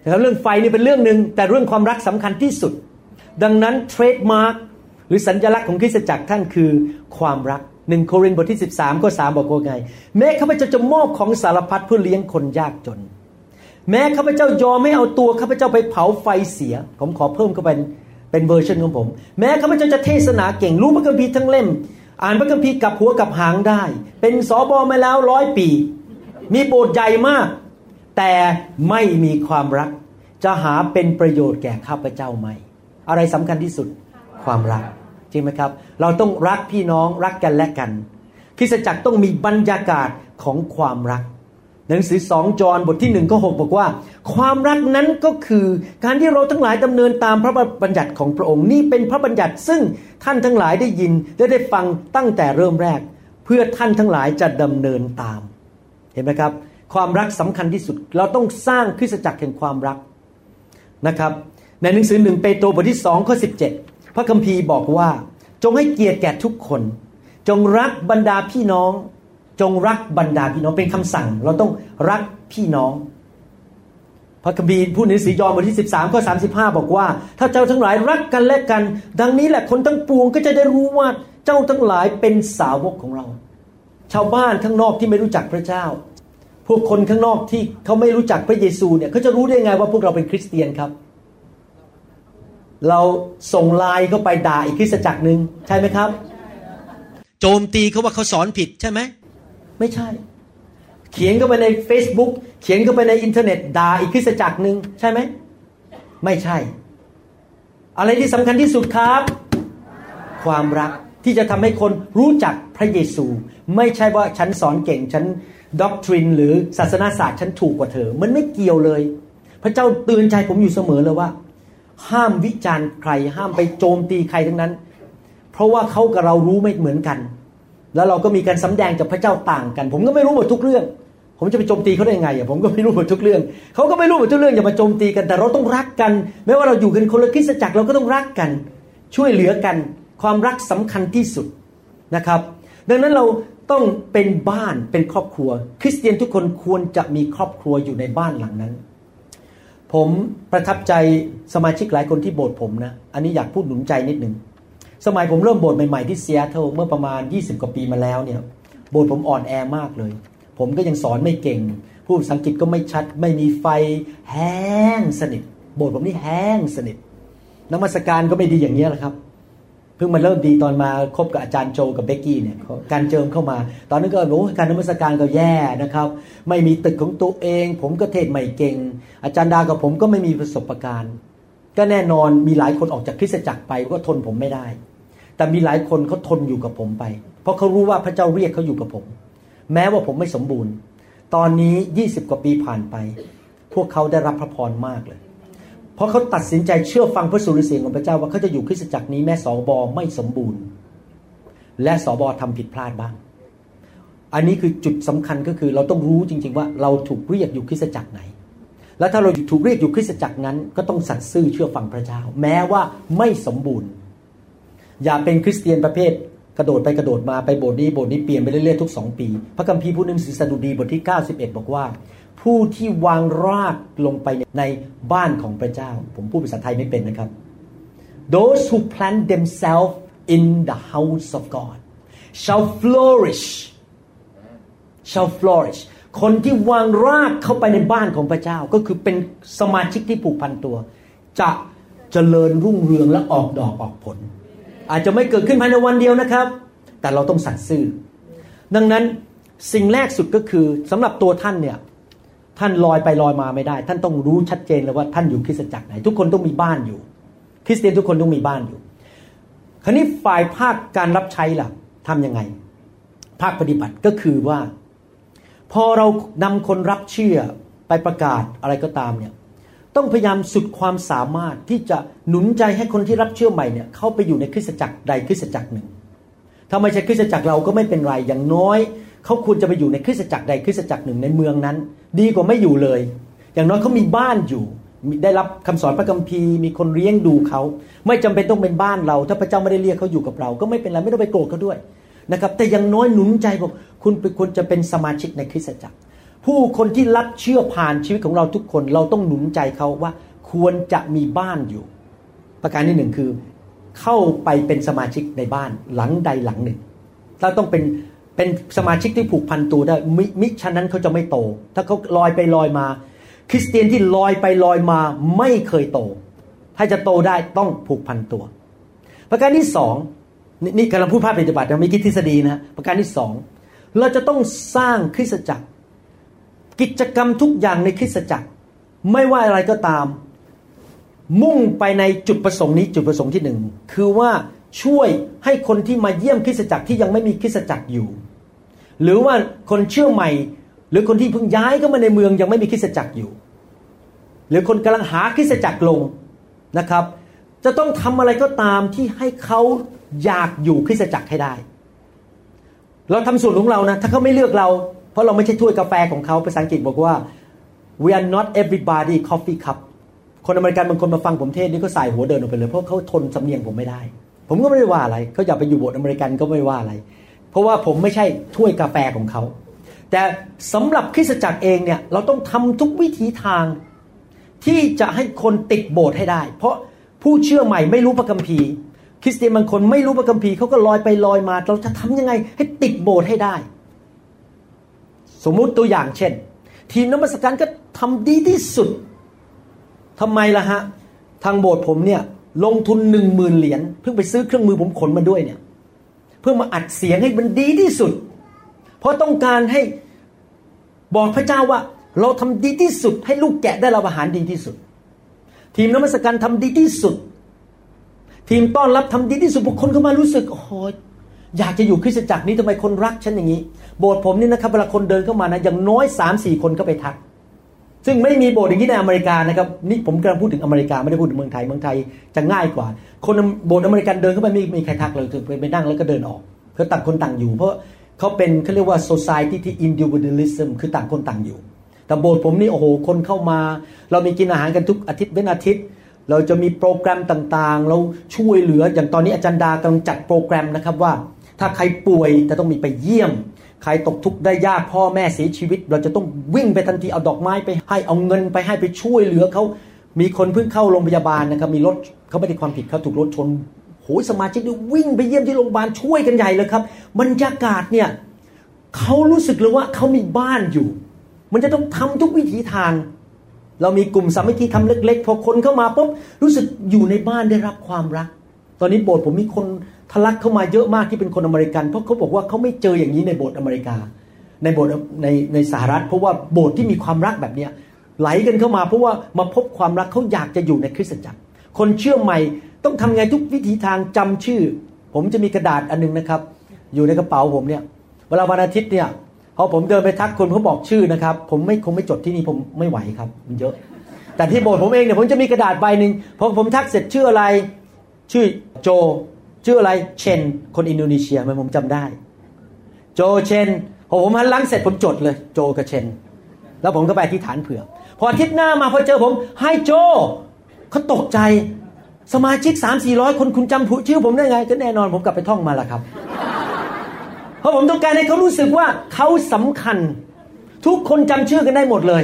แต่เรื่องไฟนี่เป็นเรื่องหนึ่งแต่เรื่องความรักสำคัญที่สุด ดังนั้นเทรดมาร์กหรือสัญลักษณ์ของคริสตจักรท่านคือความรักหนึ่งโครินธ์บทที่ 13ข้อ3บอกว่าไง แม้ข้าพเจ้าจะมอบของสารพัดเพื่อเลี้ยงคนยากจน แม้ข้าพเจ้ายอมไม่เอาตัวข้าพเจ้าไปเผาไฟเสีย ผมขอเพิ่มเข้าไปเป็นเวอร์ชันของผม แม้ข้าพเจ้าจะเทศนาเก่งรู้พระคัมภีร์ทั้งเล่ม อ่านพระคัมภีร์กับหัวกับหางได้ เป็นสอบอมาแล้วร้อยปี มีโบสถ์ใหญ่มาก แต่ไม่มีความรัก จะหาเป็นประโยชน์แก่ข้าพเจ้าไหม อะไรสำคัญที่สุดความรัก จริงไหมครับ เราต้องรักพี่น้องรักกันและกันคริสตจักรต้องมีบรรยากาศของความรัก หนังสือสองจอห์นบทที่หนึ่งก็หกบอกว่า ความรักนั้นก็คือการที่เราทั้งหลายดำเนินตามพระบัญญัติของพระองค์นี่เป็นพระบัญญัติซึ่งท่านทั้งหลายได้ยินและได้ฟังตั้งแต่เริ่มแรก เพื่อท่านทั้งหลายจะดำเนินตาม เห็นไหมครับ ความรักสำคัญที่สุด เราต้องสร้างคริสตจักรแห่งความรักนะครับ ในหนังสือหนึ่งเปโตรบทที่สองข้อสิพระคัมภีร์บอกว่า จงให้เกียรติแก่ทุกคน จงรักบรรดาพี่น้อง จงรักบรรดาพี่น้องเป็นคำสั่ง เราต้องรักพี่น้อง พระคัมภีร์พูดในสียอห์นบทที่13ข้อ35 บอกว่า ถ้าเจ้าทั้งหลายรักกันและกัน ดังนี้แหละคนทั้งปวงก็จะได้รู้ว่าเจ้าทั้งหลายเป็นสาวกของเรา ชาวบ้านข้างนอกที่ไม่รู้จักพระเจ้า พวกคนข้างนอกที่เขาไม่รู้จักพระเยซูเนี่ยเขาจะรู้ได้ไงว่าพวกเราเป็นคริสเตียนครับ เราส่งไลน์เข้าไปด่าอีกคริสตจักรหนึ่งใช่ไหมครับ โจมตีเขาว่าเขาสอนผิดใช่ไหม ไม่ใช่ เขียนเข้าไปใน Facebook เขียนเข้าไปในอินเทอร์เน็ตด่าอีกคริสจักรหนึ่งใช่ไหม ไม่ใช่ อะไรที่สำคัญที่สุดครับ ความรักที่จะทำให้คนรู้จักพระเยซู ไม่ใช่ว่าฉันสอนเก่งฉันด็อกทรินหรือศาสนาศาสตร์ฉันถูกกว่าเธอ มันไม่เกี่ยวเลย พระเจ้าเตือนใจผมอยู่เสมอเลยว่า ห้ามวิจารณ์ใคร ห้ามไปโจมตีใครทั้งนั้น เพราะว่าเขากับเรารู้ไม่เหมือนกัน แล้วเราก็มีการสำแดงจากพระเจ้าต่างกัน ผมก็ไม่รู้หมดทุกเรื่อง ผมจะไปโจมตีเขาได้ยังไงอะผมก็ไม่รู้หมดทุกเรื่องเขาก็ไม่รู้หมดทุกเรื่องอย่ามาโจมตีกันแต่เราต้องรักกันไม่ว่าเราอยู่กันคนละคริสตจักรเราก็ต้องรักกัน ช่วยเหลือกันความรักสำคัญที่สุดนะครับ ดังนั้นเราต้องเป็นบ้านเป็นครอบครัว คริสเตียนทุกคนควรจะมีครอบครัวอยู่ในบ้านหลังนั้น ผมประทับใจสมาชิกหลายคนที่โบสถ์ผมนะ อันนี้อยากพูดหนุนใจนิดหนึ่ง สมัยผมเริ่มโบสถ์ใหม่ๆที่เซียเทิลเมื่อประมาณ 20 กว่าปีมาแล้วเนี่ยโบสถ์ผมอ่อนแอมากเลย ผมก็ยังสอนไม่เก่งพูดสังกฤษก็ไม่ชัด ไม่มีไฟแห้งสนิท โบสถ์ผมนี่แห้งสนิทนมัสการก็ไม่ดีอย่างนี้แหละครับเพิ่งมาเริ่มดีตอนมาคบกับอาจารย์โจกับเบกกี้เนี่ยการเจิมเข้ามา ตอนนั้นก็โอ้การนมัสการก็แย่นะครับ ไม่มีตึกของตัวเอง ผมก็เทศใหม่เก่ง อาจารย์ดากับผมก็ไม่มีประสบการณ์ ก็แน่นอนมีหลายคนออกจากคริสตจักรไปก็ทนผมไม่ได้ แต่มีหลายคนเขาทนอยู่กับผมไป เพราะเขารู้ว่าพระเจ้าเรียกเขาอยู่กับผม แม้ว่าผมไม่สมบูรณ์ ตอนนี้ 20 กว่าปีผ่านไป พวกเขาได้รับพระพรมากเลย เพราะเขาตัดสินใจเชื่อฟังพระสุรเสียงของพระเจ้าว่าเขาจะอยู่คริสตจักรนี้แม้สอบอไม่สมบูรณ์ และสอบอทำผิดพลาดบ้าง อันนี้คือจุดสำคัญก็คือเราต้องรู้จริง ๆ ว่าเราถูกเรียกอยู่คริสตจักรไหนแล้วถ้าเราถูกเรียกอยู่คริสตจักรนั้น ก็ต้องสัตย์ซื่อเชื่อฟังพระเจ้า แม้ว่าไม่สมบูรณ์ อย่าเป็นคริสเตียนประเภทกระโดดไปกระโดดมาไปโบสถ์นี้โบสถ์นี้เปลี่ยนไปเรื่อยๆทุกสองปี พระคัมภีร์พูดในหนังสือสดุดีบทที่ 91 บอกว่า ผู้ที่วางรากลงไปในบ้านของพระเจ้า ผมพูดภาษาไทยไม่เป็นนะครับ those who plant themselves in the house of God shall flourish shall flourish คนที่วางรากเข้าไปในบ้านของพระเจ้า ก็คือเป็นสมาชิกที่ผูกพันตัว จะเจริญรุ่งเรืองและออกดอกออกผล อาจจะไม่เกิดขึ้นภายในวันเดียวนะครับ แต่เราต้องสัตย์ซื่อ ดังนั้นสิ่งแรกสุดก็คือสำหรับตัวท่านเนี่ยท่านลอยไปลอยมาไม่ได้ ท่านต้องรู้ชัดเจนเลยว่าท่านอยู่คริสตจักรไหน ทุกคนต้องมีบ้านอยู่ คริสเตียนทุกคนต้องมีบ้านอยู่ คราวนี้ฝ่ายภาคการรับใช้ล่ะทํำยังไง ภาคปฏิบัติก็คือว่า พอเรานำคนรับเชื่อไปประกาศอะไรก็ตามเนี่ย ต้องพยายามสุดความสามารถที่จะหนุนใจให้คนที่รับเชื่อใหม่เนี่ยเข้าไปอยู่ในคริสตจักรใดคริสตจักรหนึ่งถ้าไม่ใช่คริสตจักรเราก็ไม่เป็นไรอย่างน้อย เขาควรจะไปอยู่ในคริสตจักรใดคริสตจักรหนึ่งในเมืองนั้น ดีกว่าไม่อยู่เลย อย่างน้อยเขามีบ้านอยู่ได้รับคำสอนพระคัมภีร์มีคนเลี้ยงดูเขาไม่จำเป็นต้องเป็นบ้านเรา ถ้าพระเจ้าไม่ได้เรียกเขาอยู่กับเรา ก็ไม่เป็นไรไม่ต้องไปโกรธเขาด้วยนะครับแต่อย่างน้อยหนุนใจบอกคุณเป็นควรจะเป็นสมาชิกในคริสตจักร ผู้คนที่รับเชื่อผ่านชีวิตของเราทุกคนเราต้องหนุนใจเขาว่าควรจะมีบ้านอยู่ ประการที่หนึ่งคือ เข้าไปเป็นสมาชิกในบ้านหลังใดหลังหนึ่งเราต้องเป็นเป็นสมาชิกที่ผูกพันตัวได้มิมิฉะนั้นเขาจะไม่โต ถ้าเขาลอยไปลอยมา คริสเตียนที่ลอยไปลอยมาไม่เคยโต ถ้าจะโตได้ต้องผูกพันตัว ประการที่สองนี่กำลังพูดภาพปฏิบัติยังไม่คิดทฤษฎีนะประการที่สองเราจะต้องสร้างคริสตจักร กิจกรรมทุกอย่างในคริสตจักร ไม่ว่าอะไรก็ตาม มุ่งไปในจุดประสงค์นี้จุดประสงค์ที่หนึ่งคือว่าช่วยให้คนที่มาเยี่ยมคริสตจักรที่ยังไม่มีคริสตจักรอยู่ หรือว่าคนเชื่อใหม่ หรือคนที่เพิ่งย้ายเข้ามาในเมืองยังไม่มีคริสตจักรอยู่ หรือคนกำลังหาคริสตจักรลงนะครับ จะต้องทำอะไรก็ตามที่ให้เขาอยากอยู่คริสตจักรให้ได้ เราทำส่วนของเรานะถ้าเขาไม่เลือกเรา เพราะเราไม่ใช่ถ้วยกาแฟของเขาภาษาอังกฤษบอกว่า we are not everybody coffee cup คนอเมริกันบางคนมาฟังผมเทศนี่ก็ใส่หัวเดินออกไปเลย เพราะเขาทนสำเนียงผมไม่ได้ ผมก็ไม่ได้ว่าอะไรเขาอยากไปอยู่โบสถ์อเมริกันก็ไม่ว่าอะไร เพราะว่าผมไม่ใช่ถ้วยกาแฟของเขา แต่สำหรับคริสตจักรเองเนี่ยเราต้องทำทุกวิถีทาง ที่จะให้คนติดโบสถ์ให้ได้ เพราะผู้เชื่อใหม่ไม่รู้พระคัมภีร์ คริสเตียนบางคนไม่รู้พระคัมภีร์เขาก็ลอยไปลอยมา เราจะทำยังไงให้ติดโบสถ์ให้ได้ สมมุติตัวอย่างเช่น ทีมนมัสการก็ทำดีที่สุดทำไมล่ะฮะ ทางโบสถ์ผมเนี่ยลงทุนหนึ่งหมื่นเหรียญเพิ่งไปซื้อเครื่องมือผมขนมาด้วยเนี่ยเพื่อมาอัดเสียงให้มันดีที่สุด เพราะต้องการให้บอกพระเจ้าว่า เราทำดีที่สุด ให้ลูกแกะได้รับอาหารดีที่สุด ทีมนมัสการทำดีที่สุด ทีมต้อนรับทำดีที่สุดบุคคลเข้ามารู้สึกโอ้โห อยากจะอยู่คริสตจักรนี้ทำไมคนรักฉันอย่างนี้ โบสถ์ผมนี่นะครับเวลาคนเดินเข้ามานะอย่างน้อยสามสี่คนก็ไปทัก ซึ่งไม่มีโบสถ์อย่างนี้ในอเมริกานะครับนี่ผมกำลังพูดถึงอเมริกาไม่ได้พูดถึงเมืองไทยเมืองไทยจะง่ายกว่า คนโบสถ์อเมริกันเดินเข้าไปไม่มีใครทักเลยคือไปนั่งแล้วก็เดินออกเพราะต่างคนต่างอยู่ เพราะเขาเป็นเขาเรียกว่า society ที่ individualism คือต่างคนต่างอยู่ แต่โบสถ์ผมนี่โอ้โหคนเข้ามา เรามีกินอาหารกันทุกอาทิตย์เว้นอาทิตย์เราจะมีโปรแกรมต่างๆ เราช่วยเหลืออย่างตอนนี้อาจารย์ดากำลังจัดโปรแกรมนะครับว่า ถ้าใครป่วยจะต้องมีไปเยี่ยม ใครตกทุกข์ได้ยากพ่อแม่เสียชีวิต เราจะต้องวิ่งไปทันทีเอาดอกไม้ไปให้เอาเงินไปให้ไปช่วยเหลือเขามีคนเพิ่งเข้าโรงพยาบาลนะครับมีรถเขาไม่ได้ความผิดเขาถูกรถชนโหยสมาชิกนี่วิ่งไปเยี่ยมที่โรงพยาบาลช่วยกันใหญ่เลยครับบรรยากาศเนี่ยเขารู้สึกเลยว่าเขามีบ้านอยู่ มันจะต้องทำทุกวิถีทาง เรามีกลุ่มสามัคคีทำเล็ก ๆ พอคนเข้ามาปุ๊บรู้สึกอยู่ในบ้านได้รับความรัก ตอนนี้โบสถ์ผมมีคน ทะลักเข้ามาเยอะมากที่เป็นคนอเมริกัน เพราะเขาบอกว่าเขาไม่เจออย่างนี้ในโบสถ์อเมริกา ในโบสถ์ในในสหรัฐ เพราะว่าโบสถ์ที่มีความรักแบบเนี้ยไหลกันเข้ามาเพราะว่ามาพบความรักเขาอยากจะอยู่ในคริสตจักร คนเชื่อใหม่ต้องทำไงทุกวิธีทางจำชื่อ ผมจะมีกระดาษอันนึงนะครับ อยู่ในกระเป๋าผมเนี่ยเวลาวันอาทิตย์เนี่ยพอผมเดินไปทักคนเขาบอกชื่อนะครับ ผมไม่คงไม่จดที่นี่ผมไม่ไหวครับ มันเยอะ แต่ที่โบสถ์ผมเองเนี่ยผมจะมีกระดาษใบหนึ่งพอผมทักเสร็จชื่ออะไร ชื่อโจ ชื่ออะไรเชน คนอินโดนีเซียมันผมจำได้ โจเชนพอผมหันหลังเสร็จผมจดเลย โจกับเชน แล้วผมก็ไปที่ฐานเผื่อพออาทิตย์หน้ามาพอเจอผมให้โจเขาตกใจสมาชิกสามสี่ร้อยคนคุณจำชื่อผมได้ไง ก็แน่นอนผมกลับไปท่องมาแล้วครับ เพราะผมต้องการให้เขารู้สึกว่าเขาสำคัญ ทุกคนจำชื่อกันได้หมดเลย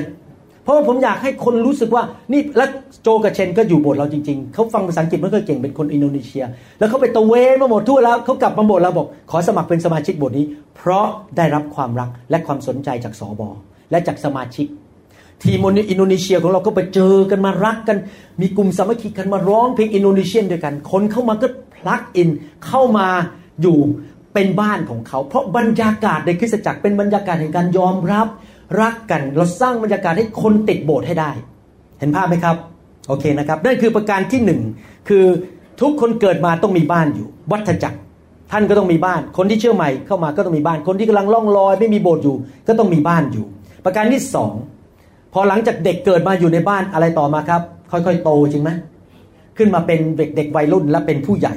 เพราะว่าผมอยากให้คนรู้สึกว่านี่แล้วโจกับเชนก็อยู่โบสถ์เราจริงๆ เขาฟังภาษาอังกฤษไม่ค่อยเก่งเป็นคนอินโดนีเซีย แล้วเขาไปตระเวนมาหมดทั่วแล้วเขากลับมาโบสถ์เราบอก ขอสมัครเป็นสมาชิกโบสถ์นี้ เพราะได้รับความรักและความสนใจจากสอบอและจากสมาชิก ทีมอินโดนีเซียของเราก็ไปเจอกันมารักกัน มีกลุ่มสามัคคีกันมาร้องเพลง Indonesian ด้วยกัน คนเข้ามาก็ plug in เข้ามาอยู่เป็นบ้านของเขา เพราะบรรยากาศในคริสตจักรเป็นบรรยากาศแห่งการยอมรับ รักกันเราสร้างบรรยากาศให้คนติดโบสถ์ให้ได้ เห็นภาพไหมครับ โอเคนะครับ นั่นคือประการที่หนึ่งคือทุกคนเกิดมาต้องมีบ้านอยู่ วัฏจักรท่านก็ต้องมีบ้าน คนที่เชื่อใหม่เข้ามาก็ต้องมีบ้าน คนที่กำลังล่องลอย ไม่มีโบสถ์อยู่ ก็ต้องมีบ้านอยู่ ประการที่สองพอหลังจากเด็กเกิดมาอยู่ในบ้านอะไรต่อมาครับ ค่อยๆ โตจริงไหมขึ้นมาเป็นเด็กเด็กวัยรุ่นและเป็นผู้ใหญ่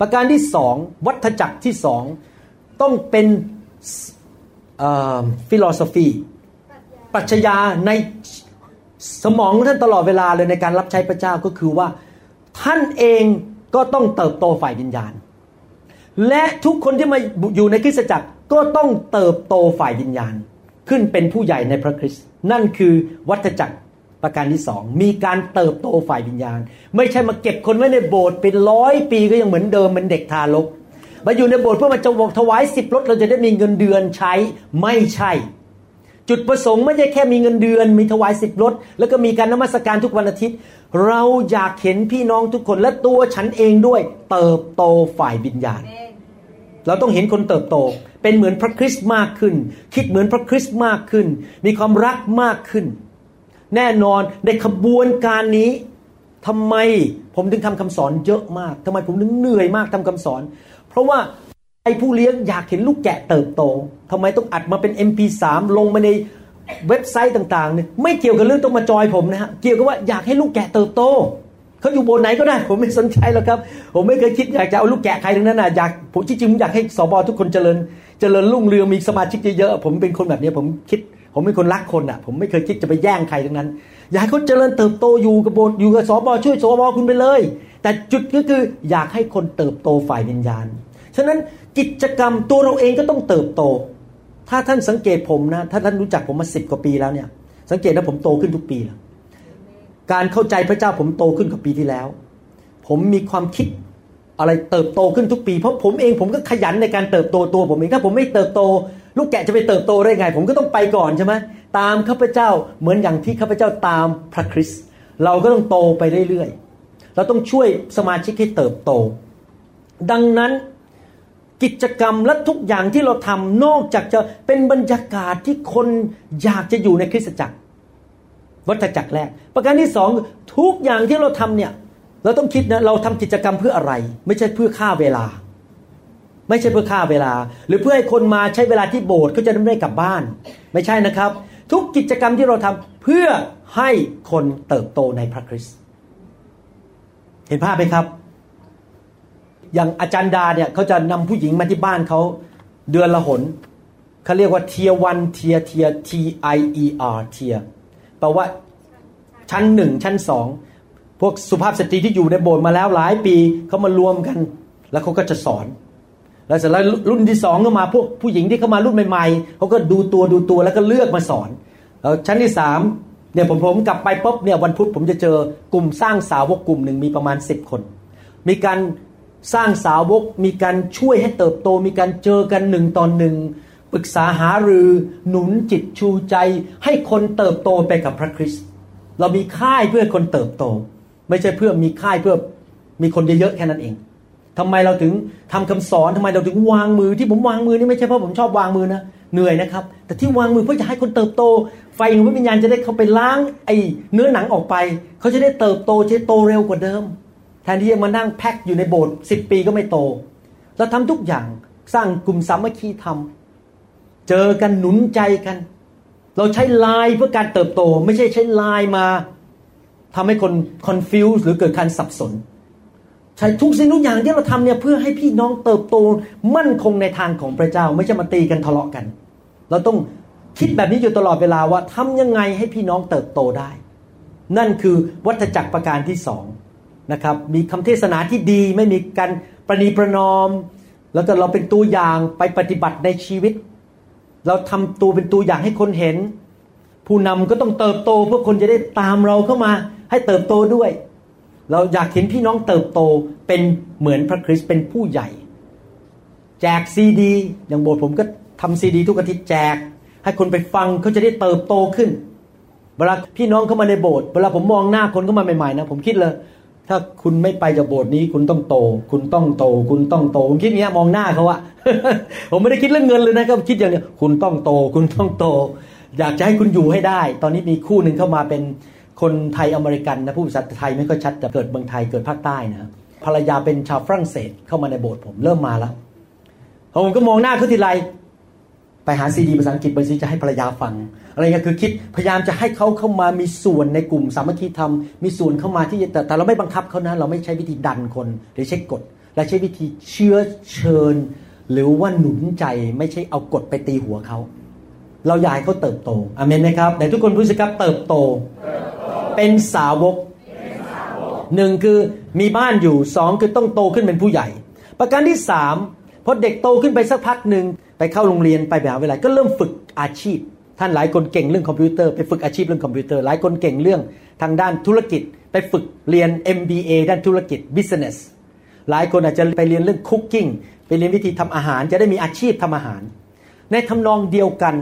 ประการที่สองวัฏจักรที่สองต้องเป็น philosophy ปรัชญาในสมองท่านตลอดเวลาเลยในการรับใช้พระเจ้าก็คือว่า ท่านเองก็ต้องเติบโตฝ่ายวิญญาณ และทุกคนที่มาอยู่ในคริสตจักรก็ต้องเติบโตฝ่ายวิญญาณ ขึ้นเป็นผู้ใหญ่ในพระคริสต์นั่นคือวัฏจักรประการที่สองมีการเติบโตฝ่ายวิญญาณ ไม่ใช่มาเก็บคนไว้ในโบสถ์เป็นร้อยปีก็ยังเหมือนเดิมเป็นเด็กทารกมาอยู่ในโบสถ์เพื่อมาจะบอกถวายสิบรถเราจะได้มีเงินเดือนใช้ไม่ใช่ จุดประสงค์ไม่ใช่แค่มีเงินเดือน มีถวายสิบรถ แล้วก็มีการนมัสการทุกวันอาทิตย์ เราอยากเห็นพี่น้องทุกคนและตัวฉันเองด้วย เติบโตฝ่ายวิญญาณ เราต้องเห็นคนเติบโต เป็นเหมือนพระคริสต์มากขึ้น คิดเหมือนพระคริสต์มากขึ้น มีความรักมากขึ้น แน่นอนในขบวนการนี้ทำไมผมถึงทำคำสอนเยอะมากทำไมผมถึงเหนื่อยมากทำคำสอน เพราะว่า ไอ้ผู้เลี้ยงอยากเห็นลูกแกะเติบโตทำไมต้องอัดมาเป็น MP3 ลงมาในเว็บไซต์ต่างๆเนี่ยไม่เกี่ยวกับเรื่องต้องมาจอยผมนะฮะเกี่ยวกับว่าอยากให้ลูกแกะเติบโตเขาอยู่บนไหนก็ได้ ผมไม่สนใจหรอกครับ ผมไม่เคยคิดอยากจะเอาลูกแกะใครทั้งนั้นนะอยากผมจริงๆอยากให้สบทุกคนเจริญ เจริญรุ่งเรืองมีสมาชิกเยอะๆผมเป็นคนแบบนี้ผมคิด ผมเป็นคนรักคนอะ ผมไม่เคยคิดจะไปแย่งใครทั้งนั้น อยากให้เขาเจริญเติบโตอยู่กับบสถ์อยู่กับสบช่วยสบคุณไปเลย แต่จุดก็คืออยากให้คนเติบโตฝ่ายวิญญาณ ฉะนั้นกิจกรรมตัวเราเองก็ต้องเติบโต ถ้าท่านสังเกตผมนะถ้าท่านรู้จักผมมาสิบกว่าปีแล้วเนี่ย สังเกตว่าผมโตขึ้นทุกปีแล้วการเข้าใจพระเจ้าผมโตขึ้นกว่าปีที่แล้ว ผมมีความคิดอะไรเติบโตขึ้นทุกปี เพราะผมเองผมก็ขยันในการเติบโตตัวผมเองถ้าผมไม่เติบโต ลูกแกะจะไปเติบโตได้ไง ผมก็ต้องไปก่อนใช่ไหมตามข้าพเจ้าเหมือนอย่างที่ข้าพเจ้าตามพระคริสต์เราก็ต้องโตไปเรื่อยๆเราต้องช่วยสมาชิกให้เติบโต ดังนั้น กิจกรรมและทุกอย่างที่เราทำนอกจากจะเป็นบรรยากาศที่คนอยากจะอยู่ในคริสตจักร วัฏจักรแรก ประการที่สองทุกอย่างที่เราทำเนี่ยเราต้องคิดนะเราทำกิจกรรมเพื่ออะไร ไม่ใช่เพื่อฆ่าเวลา ไม่ใช่เพื่อฆ่าเวลา หรือเพื่อให้คนมาใช้เวลาที่โบสถ์เขาจะได้กลับบ้าน ไม่ใช่นะครับ ทุกกิจกรรมที่เราทำเพื่อให้คนเติบโตในพระคริสต์เห็นภาพไหมครับ อย่างอาจารย์ดาเนี่ยเขาจะนำผู้หญิงมาที่บ้านเขาเดือนละหนเขาเรียกว่าเทียวันเทียเทีย T I E R เทียแปลว่าชั้นหนึ่งชั้นสองพวกสุภาพสตรีที่อยู่ในโบสถ์มาแล้วหลายปีเขามารวมกัน แล้วเขาก็จะสอน แล้วเสร็จแล้วรุ่นที่สองก็มาพวกผู้หญิงที่เข้ามารุ่นใหม่ๆเขาก็ดูตัวดูตัวแล้วก็เลือกมาสอนแล้วชั้นที่สามเนี่ยผมผมกลับไปปุ๊บเนี่ยวันพุธผมจะเจอกลุ่มสร้างสาวกกลุ่มหนึ่งมีประมาณสิบคน มีการ สร้างสาวกมีการช่วยให้เติบโต มีการเจอกันหนึ่งตอนหนึ่งปรึกษาหารือหนุนจิตชูใจ ให้คนเติบโตไปกับพระคริสต์เรามีค่ายเพื่อคนเติบโต ไม่ใช่เพื่อมีค่ายเพื่อมีคนเยอะๆแค่นั้นเองทำไมเราถึงทำคำสอนทำไมเราถึงวางมือที่ผมวางมือนี่ไม่ใช่เพราะผมชอบวางมือนะเหนื่อยนะครับ แต่ที่วางมือเพื่อจะให้คนเติบโต ไฟของวิญญาณจะได้เข้าไปล้างไอ้เนื้อหนังออกไป เขาจะได้เติบโตจะโตเร็วกว่าเดิม แทนที่จะมานั่งแพ็คอยู่ในโบสถ์สิปีก็ไม่โต เราทำทุกอย่างสร้างกลุ่มสามัคคีทำเจอกันหนุนใจกัน เราใช้ลายเพื่อการเติบโต ไม่ใช่ใช้ลายมาทำให้คน confuse หรือเกิดการสับสน ใช้ทุกสิ่งทุกอย่างที่เราทำเนี่ยเพื่อให้พี่น้องเติบโตมั่นคงในทางของพระเจ้า ไม่ใช่มาตีกันทะเลาะกัน เราต้องคิดแบบนี้อยู่ตลอดเวลาว่าทำยังไงให้พี่น้องเติบโตได้ นั่นคือวัฏจักรประการที่สอง นะครับมีคำเทศนาที่ดีไม่มีการประนีประนอม แล้วก็เราเป็นตัวอย่างไปปฏิบัติในชีวิต เราทำตัวเป็นตัวอย่างให้คนเห็น ผู้นำก็ต้องเติบโตเพื่อคนจะได้ตามเราเข้ามาให้เติบโตด้วย เราอยากเห็นพี่น้องเติบโตเป็นเหมือนพระคริสต์เป็นผู้ใหญ่ แจกซีดี อย่างโบสถ์ผมก็ทำซีดี ทุกอาทิตย์แจก ให้คนไปฟังเขาจะได้เติบโตขึ้นเวลาพี่น้องเข้ามาในโบสถ์เวลาผมมองหน้าคนเข้ามาใหม่ๆนะผมคิดเลย ถ้าคุณไม่ไปจากโบสถ์นี้คุณต้องโต คุณต้องโต คุณต้องโตผมคิดอย่างเงี้ยมองหน้าเขาอะผมไม่ได้คิดเรื่องเงินเลยนะครับคิดอย่างเนี้ยคุณต้องโต คุณต้องโต อยากจะให้คุณอยู่ให้ได้ ตอนนี้มีคู่หนึ่งเข้ามาเป็นคนไทยอเมริกันนะผู้ภาษาไทยไม่ค่อยชัดแต่เกิดเมืองไทยเกิดภาคใต้นะภรรยาเป็นชาวฝรั่งเศสเข้ามาในโบสถ์ผมเริ่มมาแล้วผมก็มองหน้าเขาทีไร ไปหาซีดีภาษาอังกฤษบางทีจะให้ภรรยาฟัง อะไรเงี้ยคือคิดพยายามจะให้เขาเข้ามามีส่วนในกลุ่มสามัคคีธรรม มีส่วนเข้ามาที่แต่แต่เราไม่บังคับเขานะเราไม่ใช้วิธีดันคนหรือใช้กฎเราใช้วิธีเชื้อเชิญ หรือว่าหนุนใจไม่ใช่เอากฎไปตีหัวเขาเราอยากให้เขาเติบโตอเมนไหมครับแต่ทุกคนพูดสิครับเติบโต เป็นสาวกหนึ่งคือมีบ้านอยู่สองคือต้องโตขึ้นเป็นผู้ใหญ่ ประการที่สามพอเด็กโตขึ้นไปสักพักหนึ่ง ไปเข้าโรงเรียนไปแบบเวลาก็เริ่มฝึกอาชีพ ท่านหลายคนเก่งเรื่องคอมพิวเตอร์ไปฝึกอาชีพเรื่องคอมพิวเตอร์ หลายคนเก่งเรื่องทางด้านธุรกิจ ไปฝึกเรียน MBA ด้านธุรกิจ business หลายคนอาจจะไปเรียนเรื่องคุกกิ้งไปเรียนวิธีทำอาหาร จะได้มีอาชีพทำอาหาร ในทำนองเดียวกัน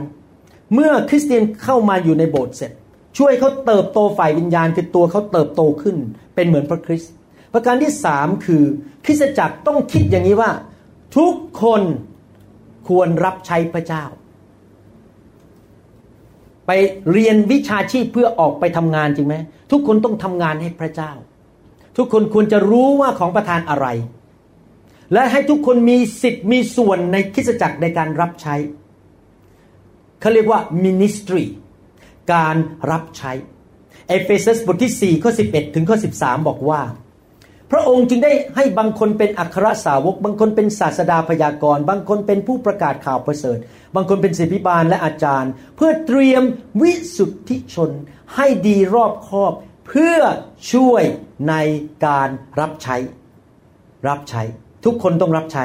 เมื่อคริสเตียนเข้ามาอยู่ในโบสถ์เสร็จ ช่วยเขาเติบโตฝ่ายวิญญาณคือตัวเขาเติบโตขึ้น เป็นเหมือนพระคริสต์ประการที่สามคือคริสตจักรต้องคิดอย่างนี้ว่า ทุกคน ควรรับใช้พระเจ้า ไปเรียนวิชาชีพเพื่อออกไปทำงานจริงไหมทุกคนต้องทำงานให้พระเจ้า ทุกคนควรจะรู้ว่าของประทานอะไร และให้ทุกคนมีสิทธิ์มีส่วนในคิสจักรในการรับใช้เขาเรียกว่า ministry การรับใช้เอเฟซัสบทที่4ข้อ11 ถึงข้อ 13 บอกว่า พระองค์จึงได้ให้บางคนเป็นอัครสาวก บางคนเป็นศาสดาพยากรณ์ บางคนเป็นผู้ประกาศข่าวประเสริฐ บางคนเป็นศิบิบาลและอาจารย์ เพื่อเตรียมวิสุทธิชนให้ดีรอบคอบ เพื่อช่วยในการรับใช้ รับใช้ ทุกคนต้องรับใช้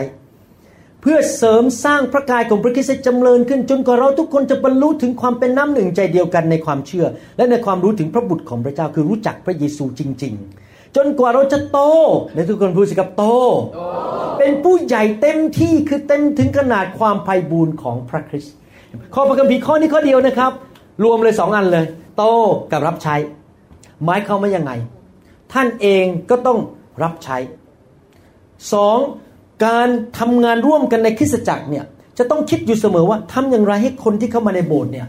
เพื่อเสริมสร้างพระกายของพระคริสต์จำเริญขึ้น จนกว่าเราทุกคนจะบรรลุถึงความเป็นน้ำหนึ่งใจเดียวกันในความเชื่อ และในความรู้ถึงพระบุตรของพระเจ้าคือรู้จักพระเยซูจริง ๆ จนกว่าเราจะโตในทุกคนพูดสิครับโต เป็นผู้ใหญ่เต็มที่คือเต็มถึงขนาดความไพ่บูรณ์ของพระคริสต์ข้อพระคัมภีร์ข้อนี้ข้อเดียวนะครับ รวมเลยสองอันเลย โตกับรับใช้หมายเขามว่ายังไง ท่านเองก็ต้องรับใช้สองการทำงานร่วมกันในคริสตจักรเนี่ยจะต้องคิดอยู่เสมอว่าทำอย่างไรให้คนที่เข้ามาในโบสถ์เนี่ย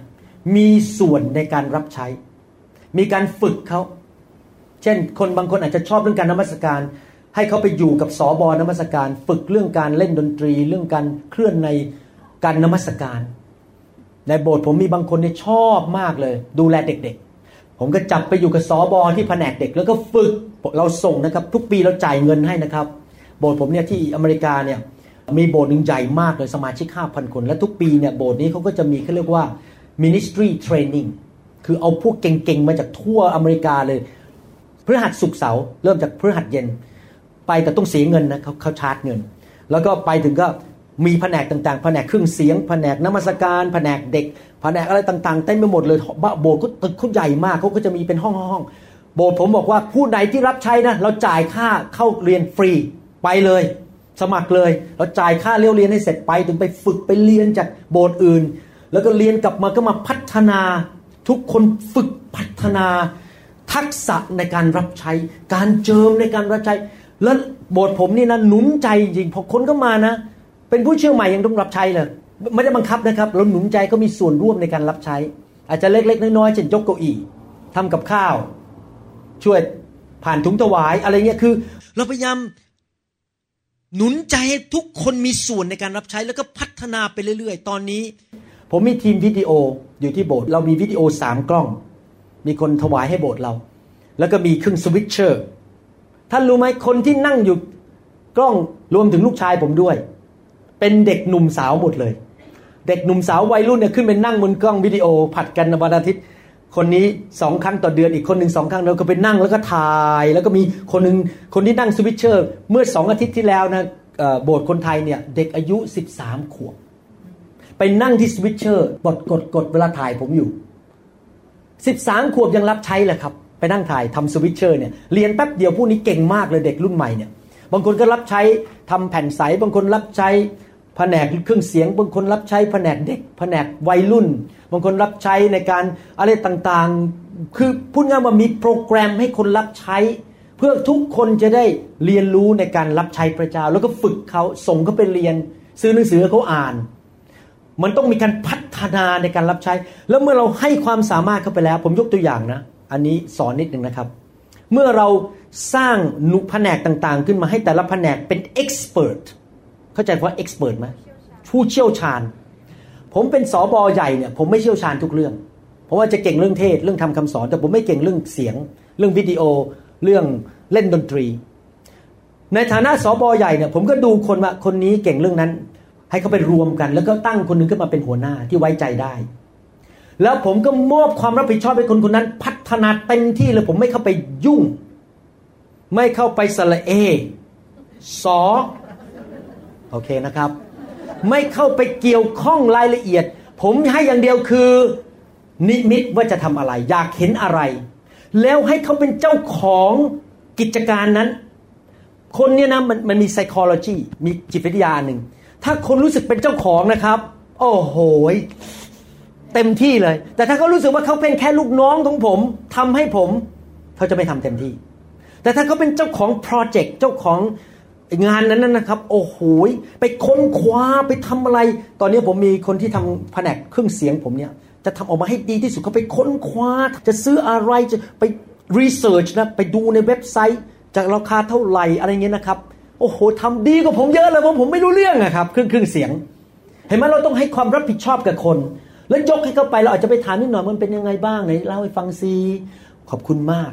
มีส่วนในการรับใช้ มีการฝึกเขา เช่น คนบางคนอาจจะชอบเรื่องการนมัสการ ให้เขาไปอยู่กับสอบอนมัสการ ฝึกเรื่องการเล่นดนตรี เรื่องการเคลื่อนในการนมัสการ ในโบสถ์ผมมีบางคนที่ชอบมากเลย ดูแลเด็กๆ ผมก็จับไปอยู่กับสอบอที่แผนกเด็ก แล้วก็ฝึกเราส่งนะครับ ทุกปีเราจ่ายเงินให้นะครับ โบสถ์ผมเนี่ยที่อเมริกาเนี่ยมีโบสถ์หนึ่งใหญ่มากเลยสมาชิก 5,000 คน และทุกปีเนี่ยโบสถ์นี้เขาก็จะมีเขาเรียกว่า ministry training คือเอาพวกเก่งๆ มาจากทั่วอเมริกาเลย พฤหัสสุกเสาร์เริ่มจากพฤหัสเย็น ไปแต่ต้องเสียเงินนะเขาเขาชาร์จเงิน แล้วก็ไปถึงก็มีแผนกต่างๆ แผนกเครื่องเสียง แผนกน้ำมัสการ แผนกเด็ก แผนกอะไรต่างๆ เต็มไปหมดเลยโบสถ์ก็ตึกเขาใหญ่มากเขาก็จะมีเป็นห้องๆโบสถ์ผมบอกว่าผู้ใดที่รับใช้นะเราจ่ายค่าเข้าเรียนฟรีไปเลย สมัครเลย เราจ่ายค่าเลี้ยวเรียนให้เสร็จไป ถึงไปฝึกไปเรียนจากโบสถ์อื่น แล้วก็เรียนกลับมาก็มาพัฒนา ทุกคนฝึกพัฒนา ทักษะในการรับใช้ การเจิมในการรับใช้ แล้วโบสถ์ผมนี่นะหนุนใจจริงพอคนก็มานะ เป็นผู้เชื่อใหม่ยังต้องรับใช้เลยไม่ได้บังคับนะครับเราหนุนใจก็มีส่วนร่วมในการรับใช้ อาจจะเล็ก ๆ น้อยๆเช่นยกเก้าอี้ทำกับข้าว ช่วยผ่านถุงถวายอะไรเงี้ยคือ เราพยายามหนุนใจให้ทุกคนมีส่วนในการรับใช้แล้วก็พัฒนาไปเรื่อย ๆ ตอนนี้ ผมมีทีมวิดีโออยู่ที่โบสถ์เรามีวิดีโอสามกล้อง มีคนถวายให้โบสถ์เรา แล้วก็มีเครื่องสวิตเชอร์ท่านรู้ไหมคนที่นั่งอยู่กล้องรวมถึงลูกชายผมด้วย เป็นเด็กหนุ่มสาวหมดเลย เด็กหนุ่มสาววัยรุ่นเนี่ยขึ้นไปนั่งบนกล้องวิดีโอ ผัดกันวันอาทิตย์คนนี้สองครั้งต่อเดือนอีกคนหนึ่งสองครั้งเราก็ไปนั่งแล้วก็ถ่าย แล้วก็มีคนหนึ่งคนที่นั่ง switcher เมื่อสองอาทิตย์ที่แล้วนะโบสถ์คนไทยเนี่ยเด็กอายุ 13 ขวบไปนั่งที่ switcher กดกดกดเวลาถ่ายผมอยู่ 13 ขวบยังรับใช้เลยครับ ไปนั่งถ่ายทำ switcher เนี่ยเรียนแป๊บเดียวผู้นี้เก่งมากเลยเด็กรุ่นใหม่เนี่ยบางคนก็รับใช้ทำแผ่นใส บางคนรับใช้แผนกเครื่องเสียง บางคนรับใช้แผนกเด็ก แผนกวัยรุ่น บางคนรับใช้ในการอะไรต่างๆ คือพูดง่ายว่ามีโปรแกรมให้คนรับใช้ เพื่อทุกคนจะได้เรียนรู้ในการรับใช้พระเจ้า แล้วก็ฝึกเขาส่งเขาไปเรียน ซื้อหนังสือเขาอ่าน มันต้องมีการพัฒนาในการรับใช้ แล้วเมื่อเราให้ความสามารถเข้าไปแล้ว ผมยกตัวอย่างนะ อันนี้สอนนิดหนึ่งนะครับ เมื่อเราสร้างหนุแผนกต่างๆ ขึ้นมาให้แต่ละแผนกเป็นเอ็กซ์เพรสเข้าใจว่าเอ็กซ์เพรสไหมผู้เชี่ยวชาญ ผมเป็นสอบอใหญ่เนี่ยผมไม่เชี่ยวชาญทุกเรื่อง เพราะว่าจะเก่งเรื่องเทศเรื่องทำคำสอน แต่ผมไม่เก่งเรื่องเสียง เรื่องวิดีโอ เรื่องเล่นดนตรี ในฐานะสอบอใหญ่เนี่ยผมก็ดูคนว่าคนนี้เก่งเรื่องนั้น ให้เขาไปรวมกัน แล้วก็ตั้งคนนึงขึ้นมาเป็นหัวหน้าที่ไว้ใจได้ แล้วผมก็มอบความรับผิดชอบให้คนคนนั้น พัฒนาเต็มที่เลยผมไม่เข้าไปยุ่ง ไม่เข้าไปสละเอสอโอเคนะครับ ไม่เข้าไปเกี่ยวข้องรายละเอียด ผมให้อย่างเดียวคือ นิมิตว่าจะทำอะไร อยากเห็นอะไร แล้วให้เขาเป็นเจ้าของกิจการนั้น คนเนี้ยนะมันมันมี psychology มีจิตวิทยาหนึ่ง ถ้าคนรู้สึกเป็นเจ้าของนะครับ โอ้โหเต็มที่เลย แต่ถ้าเขารู้สึกว่าเขาเป็นแค่ลูกน้องของผมทำให้ผมเขาจะไม่ทำเต็มที่ แต่ถ้าเขาเป็นเจ้าของโปรเจกต์เจ้าของงานนั้นนะครับ โอ้โหไปค้นคว้าไปทำอะไร ตอนนี้ผมมีคนที่ทำแผนกเครื่องเสียงผมเนี่ย จะทำออกมาให้ดีที่สุดเขาไปค้นคว้า จะซื้ออะไรจะไปรีเสิร์ชนะไปดูในเว็บไซต์จากราคาเท่าไหร่อะไรเงี้ยนะครับ โอ้โหทำดีกว่าผมเยอะเลยเพราะผมไม่รู้เรื่องอะครับครื่งครื่งเสียง เห็นไหมเราต้องให้ความรับผิดชอบกับคน แล้วยกให้เขาไปเราอาจจะไปถามนิดหน่อยมันเป็นยังไงบ้างไหนเล่าให้ฟังซีขอบคุณมาก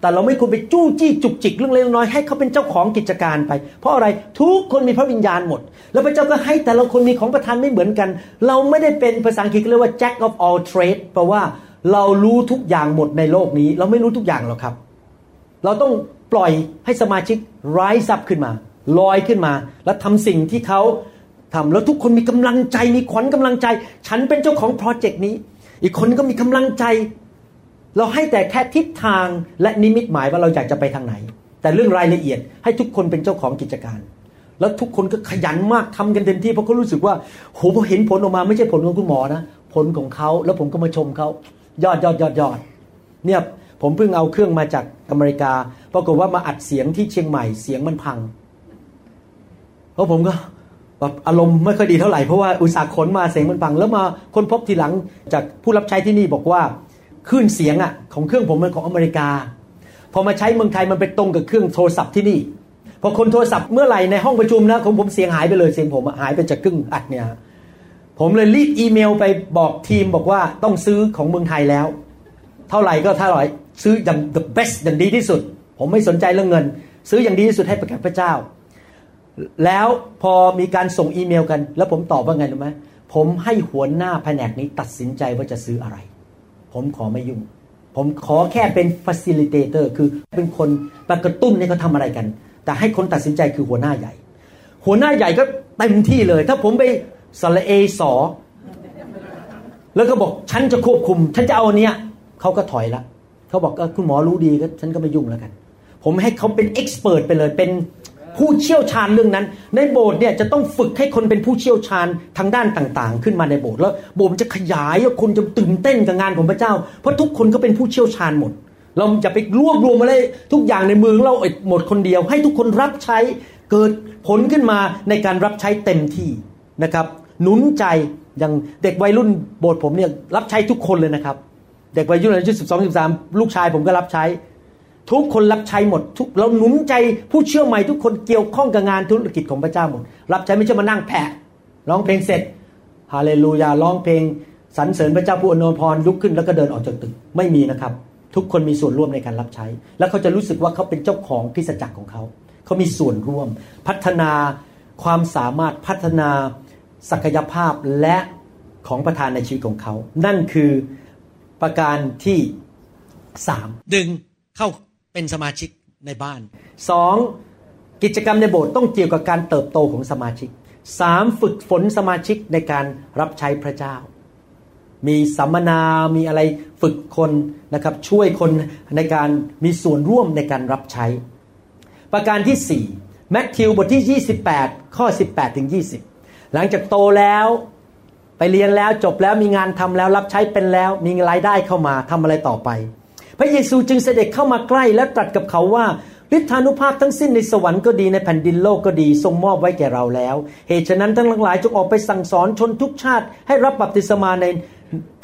แต่เราไม่ควรไปจู้จี้จุกจิกเรื่องเล็กน้อยให้เขาเป็นเจ้าของกิจการไป เพราะอะไรทุกคนมีพระวิญญาณหมด แล้วพระเจ้าก็ให้แต่ละคนมีของประทานไม่เหมือนกัน เราไม่ได้เป็นภาษาอังกฤษเรียกว่า jack of all trade แปลว่าเรารู้ทุกอย่างหมดในโลกนี้ เราไม่รู้ทุกอย่างหรอกครับ เราต้องปล่อยให้สมาชิกไร้ซับขึ้นมา ลอยขึ้นมา แล้วทำสิ่งที่เขาทำแล้วทุกคนมีกำลังใจมีขวัญกำลังใจ ฉันเป็นเจ้าของโปรเจกต์นี้ อีกคนก็มีกำลังใจ เราให้แต่แค่ทิศทางและนิมิตหมายว่าเราอยากจะไปทางไหน แต่เรื่องรายละเอียดให้ทุกคนเป็นเจ้าของกิจการ แล้วทุกคนก็ขยันมากทำกันเต็มที่เพราะเขารู้สึกว่าโหพอเห็นผลออกมาไม่ใช่ผลของคุณหมอนะผลของเขาแล้วผมก็มาชมเขายอดยอดยอดยอดเนี่ยผมเพิ่งเอาเครื่องมาจากอเมริกา ปรากฏว่ามาอัดเสียงที่เชียงใหม่เสียงมันพังเพราะผมก็แบบอารมณ์ไม่ค่อยดีเท่าไหร่เพราะว่าอุตสาห์ขนมาเสียงมันพัง แล้วมาคนพบทีหลังจากผู้รับใช้ที่นี่บอกว่าคลื่นเสียงอะของเครื่องผมมันของอเมริกา พอมาใช้เมืองไทยมันไปตรงกับเครื่องโทรศัพท์ที่นี่พอคนโทรศัพท์เมื่อไหร่ในห้องประชุมนะของผมเสียงหายไปเลยเสียงผมหายไปจากครื่งอัดเนี่ยผมเลยรีบอีเมลไปบอกทีมบอกว่าต้องซื้อของเมืองไทยแล้ว เท่าไหร่ก็เท่าไหร่ซื้ออย่าง the best อย่างดีที่สุด ผมไม่สนใจเรื่องเงิน ซื้ออย่างดีที่สุดให้ประกาศพระเจ้า แล้วพอมีการส่งอีเมลกัน แล้วผมตอบว่าไงรู้ไหมผมให้หัวหน้าแผนกนี้ตัดสินใจว่าจะซื้ออะไร ผมขอไม่ยุ่ง ผมขอแค่เป็น facilitator คือเป็นคนมากระตุ้นให้เขาทาอะไรกัน แต่ให้คนตัดสินใจคือหัวหน้าใหญ่ หัวหน้าใหญ่ก็เต็มที่เลย ถ้าผมไปสระเอสอแล้วก็บอกฉันจะควบคุม ฉันจะเอาเนี้ยเขาก็ถอยละเขาบอกคุณหมอรู้ดีก็ฉันก็ไม่ยุ่งแล้วกัน ผมให้เขาเป็นเอ็กซ์เพรสไปเลยเป็นผู้เชี่ยวชาญเรื่องนั้น ในโบสถ์เนี่ยจะต้องฝึกให้คนเป็นผู้เชี่ยวชาญทางด้านต่างๆ ขึ้นมาในโบสถ์แล้วโบสถ์จะขยายแล้วคนจะตื่นเต้นกับงานของพระเจ้า เพราะทุกคนก็เป็นผู้เชี่ยวชาญหมด เราจะไปรวบรวมอะไรทุกอย่างในมือเราหมดคนเดียว ให้ทุกคนรับใช้เกิดผลขึ้นมาในการรับใช้เต็มที่นะครับหนุนใจอย่างเด็กวัยรุ่นโบสถ์ผมเนี่ยรับใช้ทุกคนเลยนะครับ เด็กวัยรุ่นอายุสิบสองสิบสามลูกชายผมก็รับใช้ ทุกคนรับใช้หมด ทุกเราหนุนใจผู้เชื่อใหม่ทุกคนเกี่ยวข้องกับงานธุรกิจของพระเจ้าหมด รับใช้ไม่ใช่มานั่งแผะร้องเพลงเสร็จฮาเลลูยาร้องเพลงสรรเสริญพระเจ้าผู้อนพรลุกขึ้นแล้วก็เดินออกจากตึกไม่มีนะครับ ทุกคนมีส่วนร่วมในการรับใช้ แล้วเขาจะรู้สึกว่าเขาเป็นเจ้าของพิสจักรของเขา เขามีส่วนร่วม พัฒนาความสามารถพัฒนาศักยภาพและของประธานในชีวิตของเขา นั่นคือประการที่สามดึงเข้า เป็นสมาชิกในบ้านสองกิจกรรมในโบสถ์ต้องเกี่ยวกับการเติบโตของสมาชิกสามฝึกฝนสมาชิกในการรับใช้พระเจ้า มีสัมมนา มีอะไรฝึกคนนะครับช่วยคนในการมีส่วนร่วมในการรับใช้ ประการที่สี่แมทธิวบทที่ 28 ข้อ 18ถึง20 หลังจากโตแล้วไปเรียนแล้วจบแล้วมีงานทำแล้วรับใช้เป็นแล้ว มีรายได้เข้ามาทำอะไรต่อไป พระเยซูจึงเสด็จเข้ามาใกล้และตรัสกับเขาว่าฤทธานุภาพทั้งสิ้นในสวรรค์ก็ดีในแผ่นดินโลกก็ดีทรงมอบไว้แก่เราแล้ว เหตุฉะนั้นทั้งหลายจงออกไปสั่งสอนชนทุกชาติ ให้รับบัพติศมาใน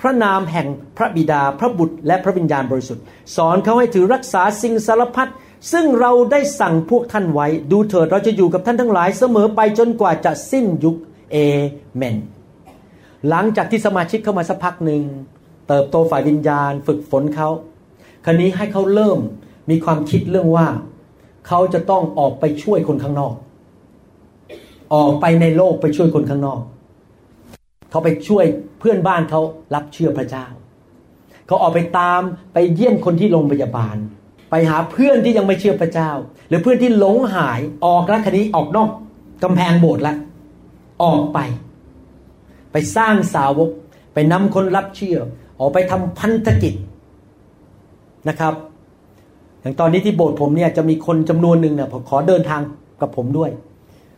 พระนามแห่งพระบิดา พระบุตร และพระวิญญาณบริสุทธิ์ สอนเขาให้ถือรักษาสิ่งสารพัดซึ่งเราได้สั่งพวกท่านไว้ ดูเถิดเราจะอยู่กับท่านทั้งหลายเสมอไปจนกว่าจะสิ้นยุคเอเมน หลังจากที่สมาชิกเข้ามาสักพักหนึ่งเติบโตฝ่ายวิญญาณ ฝึกฝนเขา คราวนี้ให้เขาเริ่มมีความคิดเรื่องว่า เขาจะต้องออกไปช่วยคนข้างนอก ออกไปในโลกไปช่วยคนข้างนอก เขาไปช่วยเพื่อนบ้านเขารับเชื่อพระเจ้า เขาออกไปตามไปเยี่ยมคนที่โรงพยาบาล ไปหาเพื่อนที่ยังไม่เชื่อพระเจ้า หรือเพื่อนที่หลงหายออกแล้วคันนี้ออกนอกกำแพงโบสถ์ล้วออกไป ไปสร้างสาวก ไปนำคนรับเชื่อ ออกไปทำพันธกิจ นะครับ อย่างตอนนี้ที่โบสถ์ผมเนี่ยจะมีคนจำนวนหนึ่งเนี่ยผมขอเดินทางกับผมด้วย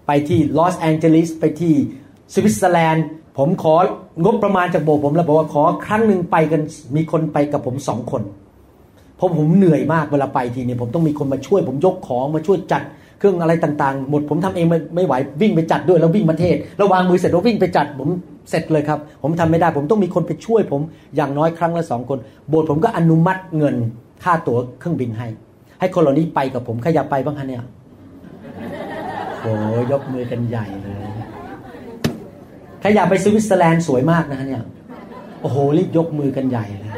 ไปที่ลอสแองเจลิสไปที่สวิตเซอร์แลนด์ผมของบประมาณจากโบสถ์ผมแล้วบอกว่าขอครั้งหนึ่งไปกันมีคนไปกับผมสองคนเพราะผมเหนื่อยมากเวลาไปทีเนี่ยผมต้องมีคนมาช่วย ผมยกของมาช่วยจัด เครื่องอะไรต่างๆ หมดผมทำเองไม่ไม่ไหววิ่งไปจัดด้วยแล้ววิ่งมาเทศแล้ววางมือเสร็จแล้ววิ่งไปจัดผมเสร็จเลยครับ ผมทำไม่ได้ ผมต้องมีคนไปช่วยผมอย่างน้อยครั้งละสองคน โบสถ์ผมก็อนุมัติเงินค่าตั๋วเครื่องบินให้ ให้คนเหล่านี้ไปกับผมใครอยากไปบ้างคะเนี่ยโอ้ยกมือกันใหญ่เลยใครอยากไปสวิตเซอร์แลนด์สวยมากนะเนี่ยโอ้โหรีบยกมือกันใหญ่เลย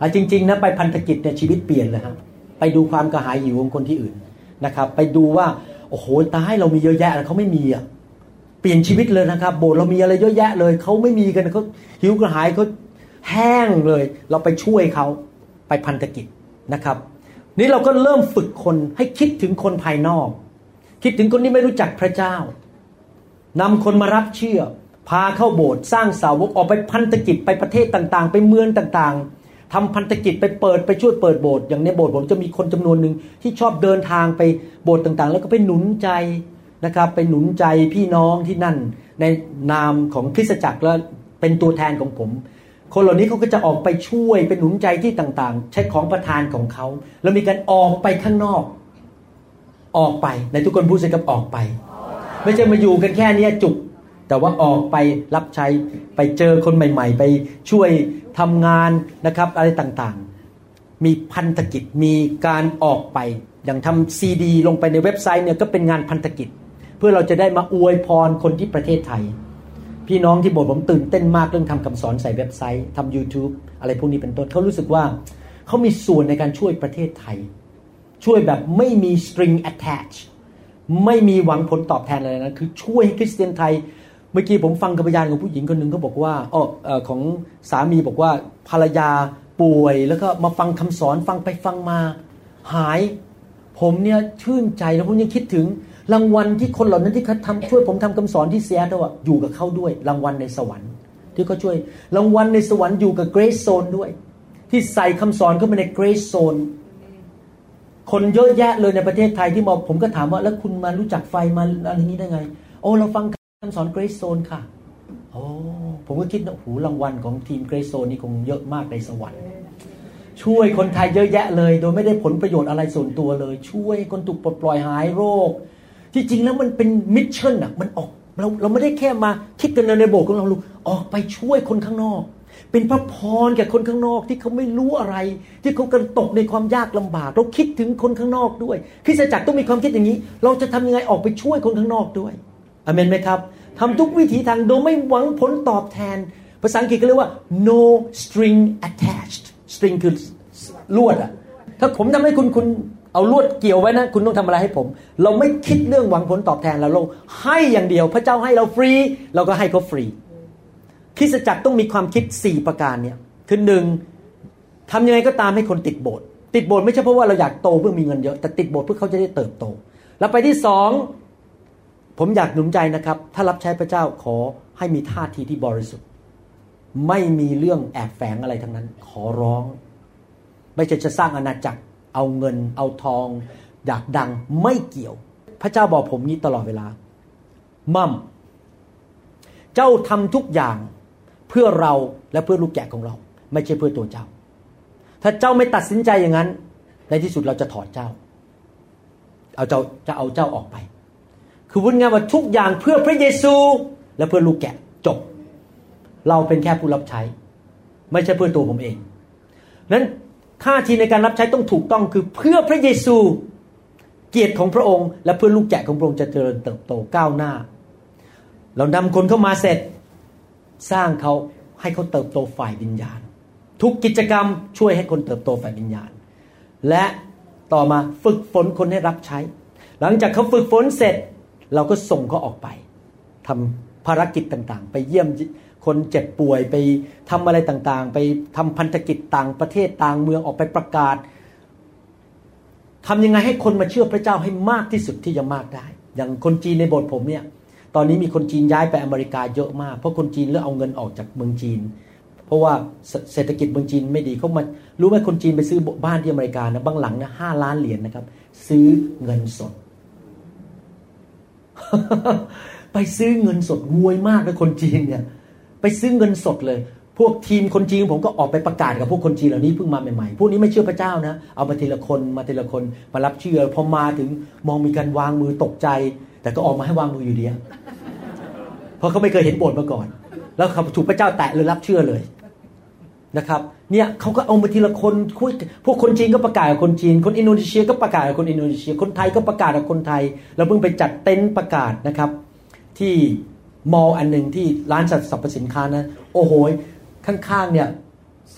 อะจริง ๆนะไปพันธกิจเนี่ยชีวิตเปลี่ยนเลยครับไปดูความกระหายหิวของคนที่อื่น นะครับ ไปดูว่าโอ้โหตายเรามีเยอะแยะแล้วเขาไม่มีอะเปลี่ยนชีวิตเลยนะครับ โบสถ์เรามีอะไรเยอะแยะเลยเขาไม่มีกันเขาหิวกระหายเขาแห้งเลย เราไปช่วยเขาไปพันธกิจนะครับ นี่เราก็เริ่มฝึกคนให้คิดถึงคนภายนอก คิดถึงคนที่ไม่รู้จักพระเจ้านำคนมารับเชื่อ พาเข้าโบสถ์สร้างสาวกออกไปพันธกิจไปประเทศต่างๆ ไปเมืองต่างๆ ทำพันธกิจไปเปิดไปช่วยเปิดโบสถ์อย่างในโบสถ์ผมจะมีคนจำนวนหนึ่งที่ชอบเดินทางไปโบสถ์ต่างๆ แล้วก็ไปหนุนใจนะครับไปหนุนใจพี่น้องที่นั่น ในนามของคริสตจักรแล้วเป็นตัวแทนของผม คนเหล่านี้เขาก็จะออกไปช่วยเป็นหนุนใจที่ต่างๆ ใช้ของประทานของเขา แล้วมีการออกไปข้างนอก ออกไปในทุกคนพูดสิกับออกไป ไม่ใช่มาอยู่กันแค่นี้จุก แต่ว่าออกไปรับใช้ไปเจอคนใหม่ ๆ ไปช่วยทำงานนะครับอะไรต่างๆ มีพันธกิจมีการออกไป อย่างทำซีดี ลงไปในเว็บไซต์เนี่ยก็เป็นงานพันธกิจ เพื่อเราจะได้มาอวยพรคนที่ประเทศไทย พี่น้องที่โบสถ์ผมตื่นเต้นมากเรื่องทำคำสอนใส่เว็บไซต์ทำ YouTube อะไรพวกนี้เป็นต้นเขารู้สึกว่าเขามีส่วนในการช่วยประเทศไทย ช่วยแบบไม่มี string attach ไม่มีหวังผลตอบแทนอะไรนะคือช่วยให้คริสเตียนไทย เมื่อกี้ผมฟังกรรยานของผู้หญิงคนหนึ่งเขาบอกว่าอ๋อของสามีบอกว่าภรรยาป่วย แล้วก็มาฟังคำสอนฟังไปฟังมา หาย ผมเนี่ยชื่นใจแล้วผมยังคิดถึงรางวัลที่คนเหล่านั้นที่เขาทำช่วยผมทำคำสอนที่เซียโตรอยู่กับเขาด้วย รางวัลในสวรรค์ ที่เขาช่วย รางวัลในสวรรค์อยู่กับเกรซโซนด้วย ที่ใส่คำสอนเข้าไปในเกรซโซนคนเยอะแยะเลยในประเทศไทยที่มาผมก็ถามว่าแล้วคุณมารู้จักไฟมาอะไรนี้ได้ไง โอ้เราฟัง คำสอนเกรซโซนค่ะโอ้ผมก็คิดนะหูรางวัลของทีมเกรซโซนนี่คงเยอะมากในสวรรค์ช่วยคนไทยเยอะแยะเลย โดยไม่ได้ผลประโยชน์อะไรส่วนตัวเลย ช่วยคนถูกปลดปล่อยหายโรค ที่จริงแล้วมันเป็น mission อะมันออกเราเราไม่ได้แค่มาคิดกันในโบสถ์ของเราลุกออกไปช่วยคนข้างนอก เป็นพระพรแก่คนข้างนอกที่เขาไม่รู้อะไร ที่เขากำลังตกในความยากลำบาก เราคิดถึงคนข้างนอกด้วยคริสตจักรต้องมีความคิดอย่างนี้ เราจะทำยังไงออกไปช่วยคนข้างนอกด้วยอเมนไหมครับ ทำทุกวิถีทางโดยไม่หวังผลตอบแทน ภาษาอังกฤษก็เรียกว่า no string attached string คือลวดอะถ้าผมทำให้คุณคุณเอาลวดเกี่ยวไว้นะ คุณต้องทำอะไรให้ผม เราไม่คิดเรื่องหวังผลตอบแทนเราเราให้อย่างเดียว พระเจ้าให้เราฟรี เราก็ให้เขาฟรีคริสตจักรต้องมีความคิด 4 ประการเนี่ยคือหนึ่งทำยังไงก็ตามให้คนติดโบสถ์ติดโบสถ์ไม่ใช่เพราะว่าเราอยากโตเพื่อมีเงินเยอะแต่ติดโบสถ์เพื่อเขาจะได้เติบโต แล้วไปที่สอง ผมอยากหนุนใจนะครับ ถ้ารับใช้พระเจ้าขอให้มีท่าทีที่บริสุทธิ์ ไม่มีเรื่องแอบแฝงอะไรทั้งนั้น ขอร้อง ไม่ใช่จะสร้างอาณาจักร เอาเงิน เอาทอง อยากดังไม่เกี่ยว พระเจ้าบอกผมนี้ตลอดเวลา มั่ม เจ้าทำทุกอย่างเพื่อเราและเพื่อลูกแกะของเรา ไม่ใช่เพื่อตัวเจ้า ถ้าเจ้าไม่ตัดสินใจอย่างนั้น ในที่สุดเราจะถอดเจ้า เอาเจ้าจะเอาเจ้าออกไป คือพูดง่ายว่าทุกอย่างเพื่อพระเยซู และเพื่อลูกแกะจบ เราเป็นแค่ผู้รับใช้ ไม่ใช่เพื่อตัวผมเองนั้นท่าทีในการรับใช้ต้องถูกต้องคือเพื่อพระเยซู เกียรติของพระองค์ และเพื่อลูกแกะของพระองค์จะเจริญเติบโตก้าวหน้า เรานำคนเข้ามาเสร็จ สร้างเขาให้เขาเติบโตฝ่ายวิญญาณ ทุกกิจกรรมช่วยให้คนเติบโตฝ่ายวิญญาณ และต่อมาฝึกฝนคนให้รับใช้ หลังจากเขาฝึกฝนเสร็จ เราก็ส่งเขาออกไปทำภารกิจต่างๆ ไปเยี่ยมคนเจ็บป่วยไปทำอะไรต่างๆ ไปทำพันธกิจต่างประเทศต่างเมืองออกไปประกาศทำยังไงให้คนมาเชื่อพระเจ้าให้มากที่สุดที่จะมากได้ อย่างคนจีนในโบสถ์ผมเนี่ยตอนนี้มีคนจีนย้ายไปอเมริกาเยอะมาก เพราะคนจีนเลือกเอาเงินออกจากเมืองจีน เพราะว่าเศรษฐกิจเมืองจีนไม่ดีเขามารู้ไหมคนจีนไปซื้อบ้านที่อเมริกานะบางหลังนะห้าล้านเหรียญนะครับ ซื้อเงินสด ไปซื้อเงินสดรวยมากเลยคนจีนเนี่ย ไปซื้อเงินสดเลย พวกทีมคนจีนผมก็ออกไปประกาศกับพวกคนจีนเหล่านี้เพิ่งมาใหม่ๆ พวกนี้ไม่เชื่อพระเจ้านะ เอามาทีละคนมาทีละคนมารับเชื่อพอมาถึงมองมีการวางมือตกใจ แต่ก็ออกมาให้วางมืออยู่ดีเพราะเขาไม่เคยเห็นโบสถ์มาก่อน แล้วเขาถูกพระเจ้าแตะเลยรับเชื่อเลย นะครับเนี่ยเขาก็เอามาทีละคนคุยพวกคนจีนก็ประกาศกับคนจีน คนอินโดนีเซียก็ประกาศกับคนอินโดนีเซีย คนไทยก็ประกาศกับคนไทยเราเพิ่งไปจัดเต็นท์ประกาศนะครับ ที่มอลอันหนึ่งที่ร้านสรรพสินค้านะโอ้โหข้างๆเนี่ย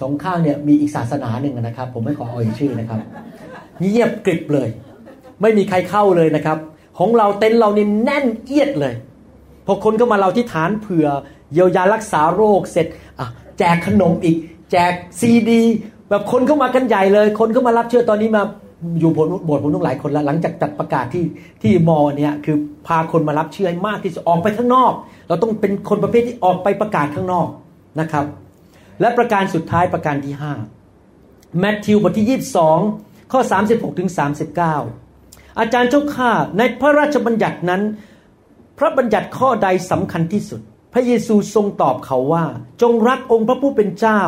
สองข้างเนี่ยมีอีกศาสนาหนึ่งนะครับ ผมไม่ขอเอาอีกชื่อนะครับเงียบกริบเลย ไม่มีใครเข้าเลยนะครับ ของเราเต็นท์เรานี่แน่นเอียดเลยพอคนก็มาเราที่ฐานเผื่อเยียวยารักษาโรคเสร็จอะแจกขนมอีก แจกซีดี แบบคนเข้ามากันใหญ่เลย คนเข้ามารับเชื่อตอนนี้มาอยู่บทบทผมต้องหลายคนแล้วหลังจากจัดประกาศที่ที่มอเนี่ยคือพาคนมารับเชื่อให้มากที่สุดออกไปข้างนอก เราต้องเป็นคนประเภทที่ออกไปประกาศข้างนอกนะครับ และประการสุดท้ายประการที่5แมทธิวบทที่ 22 ข้อ 36ถึง39 อาจารย์เจ้าข้าในพระราชบัญญัตินั้น พระบัญญัติข้อใดสำคัญที่สุด พระเยซูทรงตอบเขาว่า จงรักองค์พระผู้เป็นเจ้า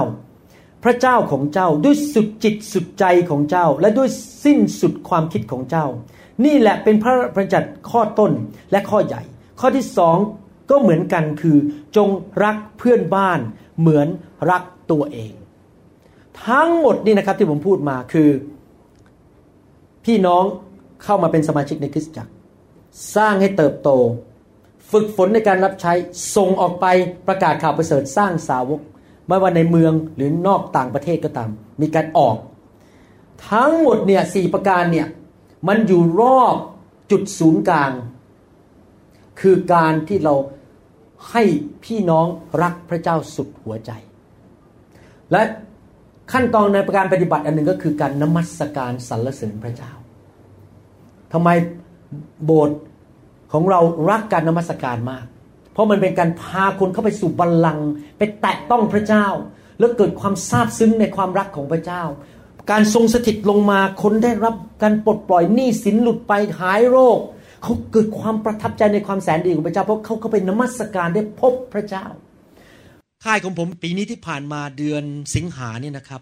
พระเจ้าของเจ้าด้วยสุดจิตสุดใจของเจ้า และด้วยสิ้นสุดความคิดของเจ้า นี่แหละเป็นพระบัญญัติข้อต้นและข้อใหญ่ ข้อที่สองก็เหมือนกันคือ จงรักเพื่อนบ้าน เหมือนรักตัวเอง ทั้งหมดนี่นะครับที่ผมพูดมาคือ พี่น้องเข้ามาเป็นสมาชิกในคริสตจักร สร้างให้เติบโต ฝึกฝนในการรับใช้ส่งออกไปประกาศข่าวประเสริฐสร้างสาวก ไม่ว่าในเมืองหรือนอกต่างประเทศก็ตาม มีการออก ทั้งหมดเนี่ยสี่ประการเนี่ยมันอยู่รอบจุดศูนย์กลาง คือการที่เราให้พี่น้องรักพระเจ้าสุดหัวใจ และขั้นตอนในประการปฏิบัติอันหนึ่งก็คือการนมัสการสรรเสริญพระเจ้าทำไมโบสถ์ของเรารักการนมัสการมาก ราะมันเป็นการพาคนเข้าไปสู่บัลลังก์ไปแตะต้องพระเจ้า แล้วเกิดความซาบซึ้งในความรักของพระเจ้า การทรงสถิตลงมาคนได้รับการปลดปล่อยหนี้สินหลุดไปหายโรคเขาเกิดความประทับใจในความแสนดีของพระเจ้า เพราะเขาเขาไปนมัสการได้พบพระเจ้า ค่ายของผมปีนี้ที่ผ่านมาเดือนสิงหาเนี่ยนะครับ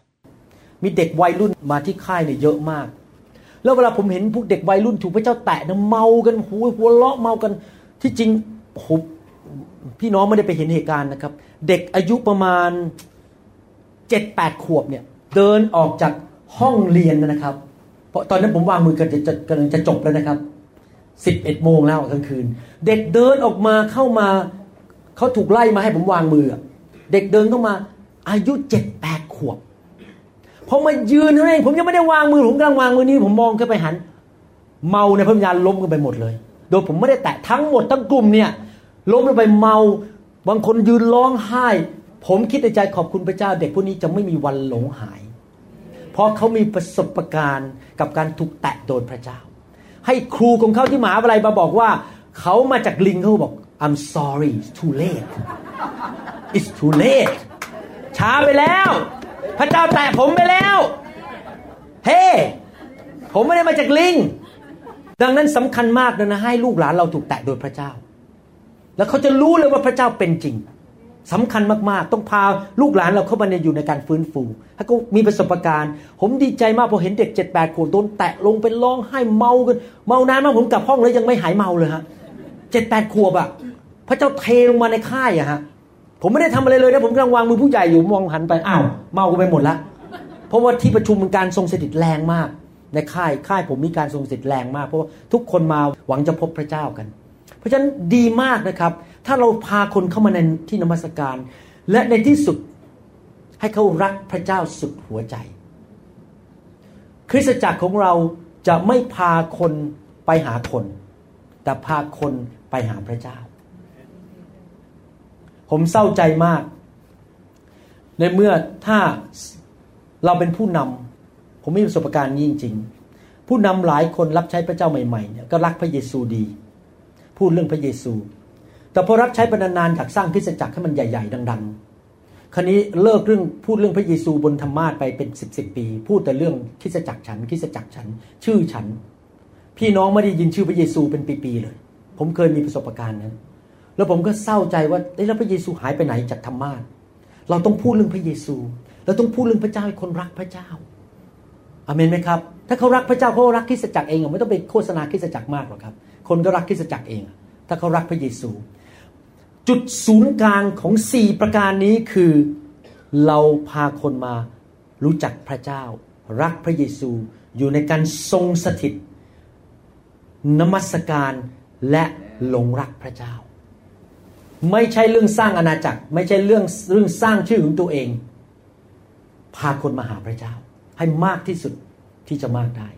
มีเด็กวัยรุ่นมาที่ค่ายเนี่ยเยอะมาก แล้วเวลาผมเห็นพวกเด็กวัยรุ่นถูกพระเจ้าแตะนะเมากันหัวหัวเลาะเมากันที่จริงผม พี่น้องไม่ได้ไปเห็นเหตุการณ์นะครับ เด็กอายุประมาณเจ็ดแปดขวบเนี่ย เดินออกจากห้องเรียนนะครับ เพราะตอนนั้นผมวางมือกันจะกำลังจะจบแล้วนะครับสิบเอ็ดโมงแล้วกลางคืน เด็กเดินออกมาเข้ามาเขาถูกไล่มาให้ผมวางมือ เด็กเดินเข้ามา อายุเจ็ดแปดขวบพอมายืนให้ผมยังไม่ได้วางมือผมกำลังวางมือนี้ผมมองขึ้นไปหัน เมาในพระวิญญาณล้มกันไปหมดเลย โดยผมไม่ได้แตะทั้งหมดทั้งกลุ่มเนี่ย ล้มลงไปเมา บางคนยืนร้องไห้ ผมคิดในใจขอบคุณพระเจ้า เด็กพวกนี้จะไม่มีวันหลงหาย เพราะเขามีประสบการณ์กับการถูกแตะโดนพระเจ้า ให้ครูของเขาที่หมหาวิทยาลัยมาบอกว่าเขามาจากลิงเขาบอก I'm sorry it's too late it's too late ช้าไปแล้ว พระเจ้าแตะผมไปแล้วเฮ้ hey, ผมไม่ได้มาจากลิง ดังนั้นสำคัญมากเลยนะให้ลูกหลานเราถูกแตะโดยพระเจ้า แล้วเขาจะรู้เลยว่าพระเจ้าเป็นจริงสำคัญมากๆ ต้องพาลูกหลานเราเข้ามาในอยู่ในการฟื้นฟูถ้าก็มีประสบการณ์ ผมดีใจมากพอเห็นเด็กเจ็ดแปดขวบโดนแตะลงไปร้องไห้เมากันเมานานมากผมกลับห้องแล้วยังไม่หายเมาเลยฮะเจ็ดแปดขวบอะพระเจ้าเทลงมาในค่ายอะฮะผมไม่ได้ทำอะไรเลยนะผมกำลังวางมือผู้ใหญ่อยู่มองหันไปอ้าวเมากันไปหมดละเพราะว่าที่ประชุมมันการทรงสถิตแรงมาก ในค่ายค่ายผมมีการทรงสถิตแรงมาก เพราะว่าทุกคนมาหวังจะพบพระเจ้ากัน เพราะฉะนั้นดีมากนะครับ ถ้าเราพาคนเข้ามาในที่นมัสการ และในที่สุดให้เขารักพระเจ้าสุดหัวใจ คริสตจักรของเราจะไม่พาคนไปหาคน แต่พาคนไปหาพระเจ้า ผมเศร้าใจมาก ในเมื่อถ้าเราเป็นผู้นำผมมีประสบการณ์นี้จริง ๆ ผู้นำหลายคนรับใช้พระเจ้าใหม่ๆเนี่ยก็รักพระเยซูดี พูดเรื่องพระเยซู แต่พอรับใช้ไปนานๆอยากสร้างคริสตจักรให้มันใหญ่ ๆ ดัง ๆ คราวนี้เลิกเรื่องพูดเรื่องพระเยซูบนธรรมาทไปเป็นสิบสิบปี พูดแต่เรื่องคริสตจักรฉันคริสตจักรฉัน ชื่อฉัน พี่น้องไม่ได้ยินชื่อพระเยซูเป็นปีๆเลย ผมเคยมีประสบการณ์นั้นแล้วผมก็เศร้าใจว่าเอ้แล้วพระเยซูหายไปไหนจากธรรมาสเราต้องพูดเรื่องพระเยซูเราต้องพูดเรื่องพระเจ้าให้คนรักพระเจ้าอเมนไหมครับ ถ้าเขารักพระเจ้าเขารักคริสตจักรเองไม่ต้องไปโฆษณาคริสตจักรมากหรอกครับ คนก็รักคริสตจักรเอง ถ้าเขารักพระเยซู จุดศูนย์กลางของสี่ประการนี้คือเราพาคนมารู้จักพระเจ้า รักพระเยซูอยู่ในการทรงสถิต นมัสการและหลงรักพระเจ้า ไม่ใช่เรื่องสร้างอาณาจักร ไม่ใช่เรื่องเรื่องสร้างชื่อของตัวเอง พาคนมาหาพระเจ้า ให้มากที่สุดที่จะมากได้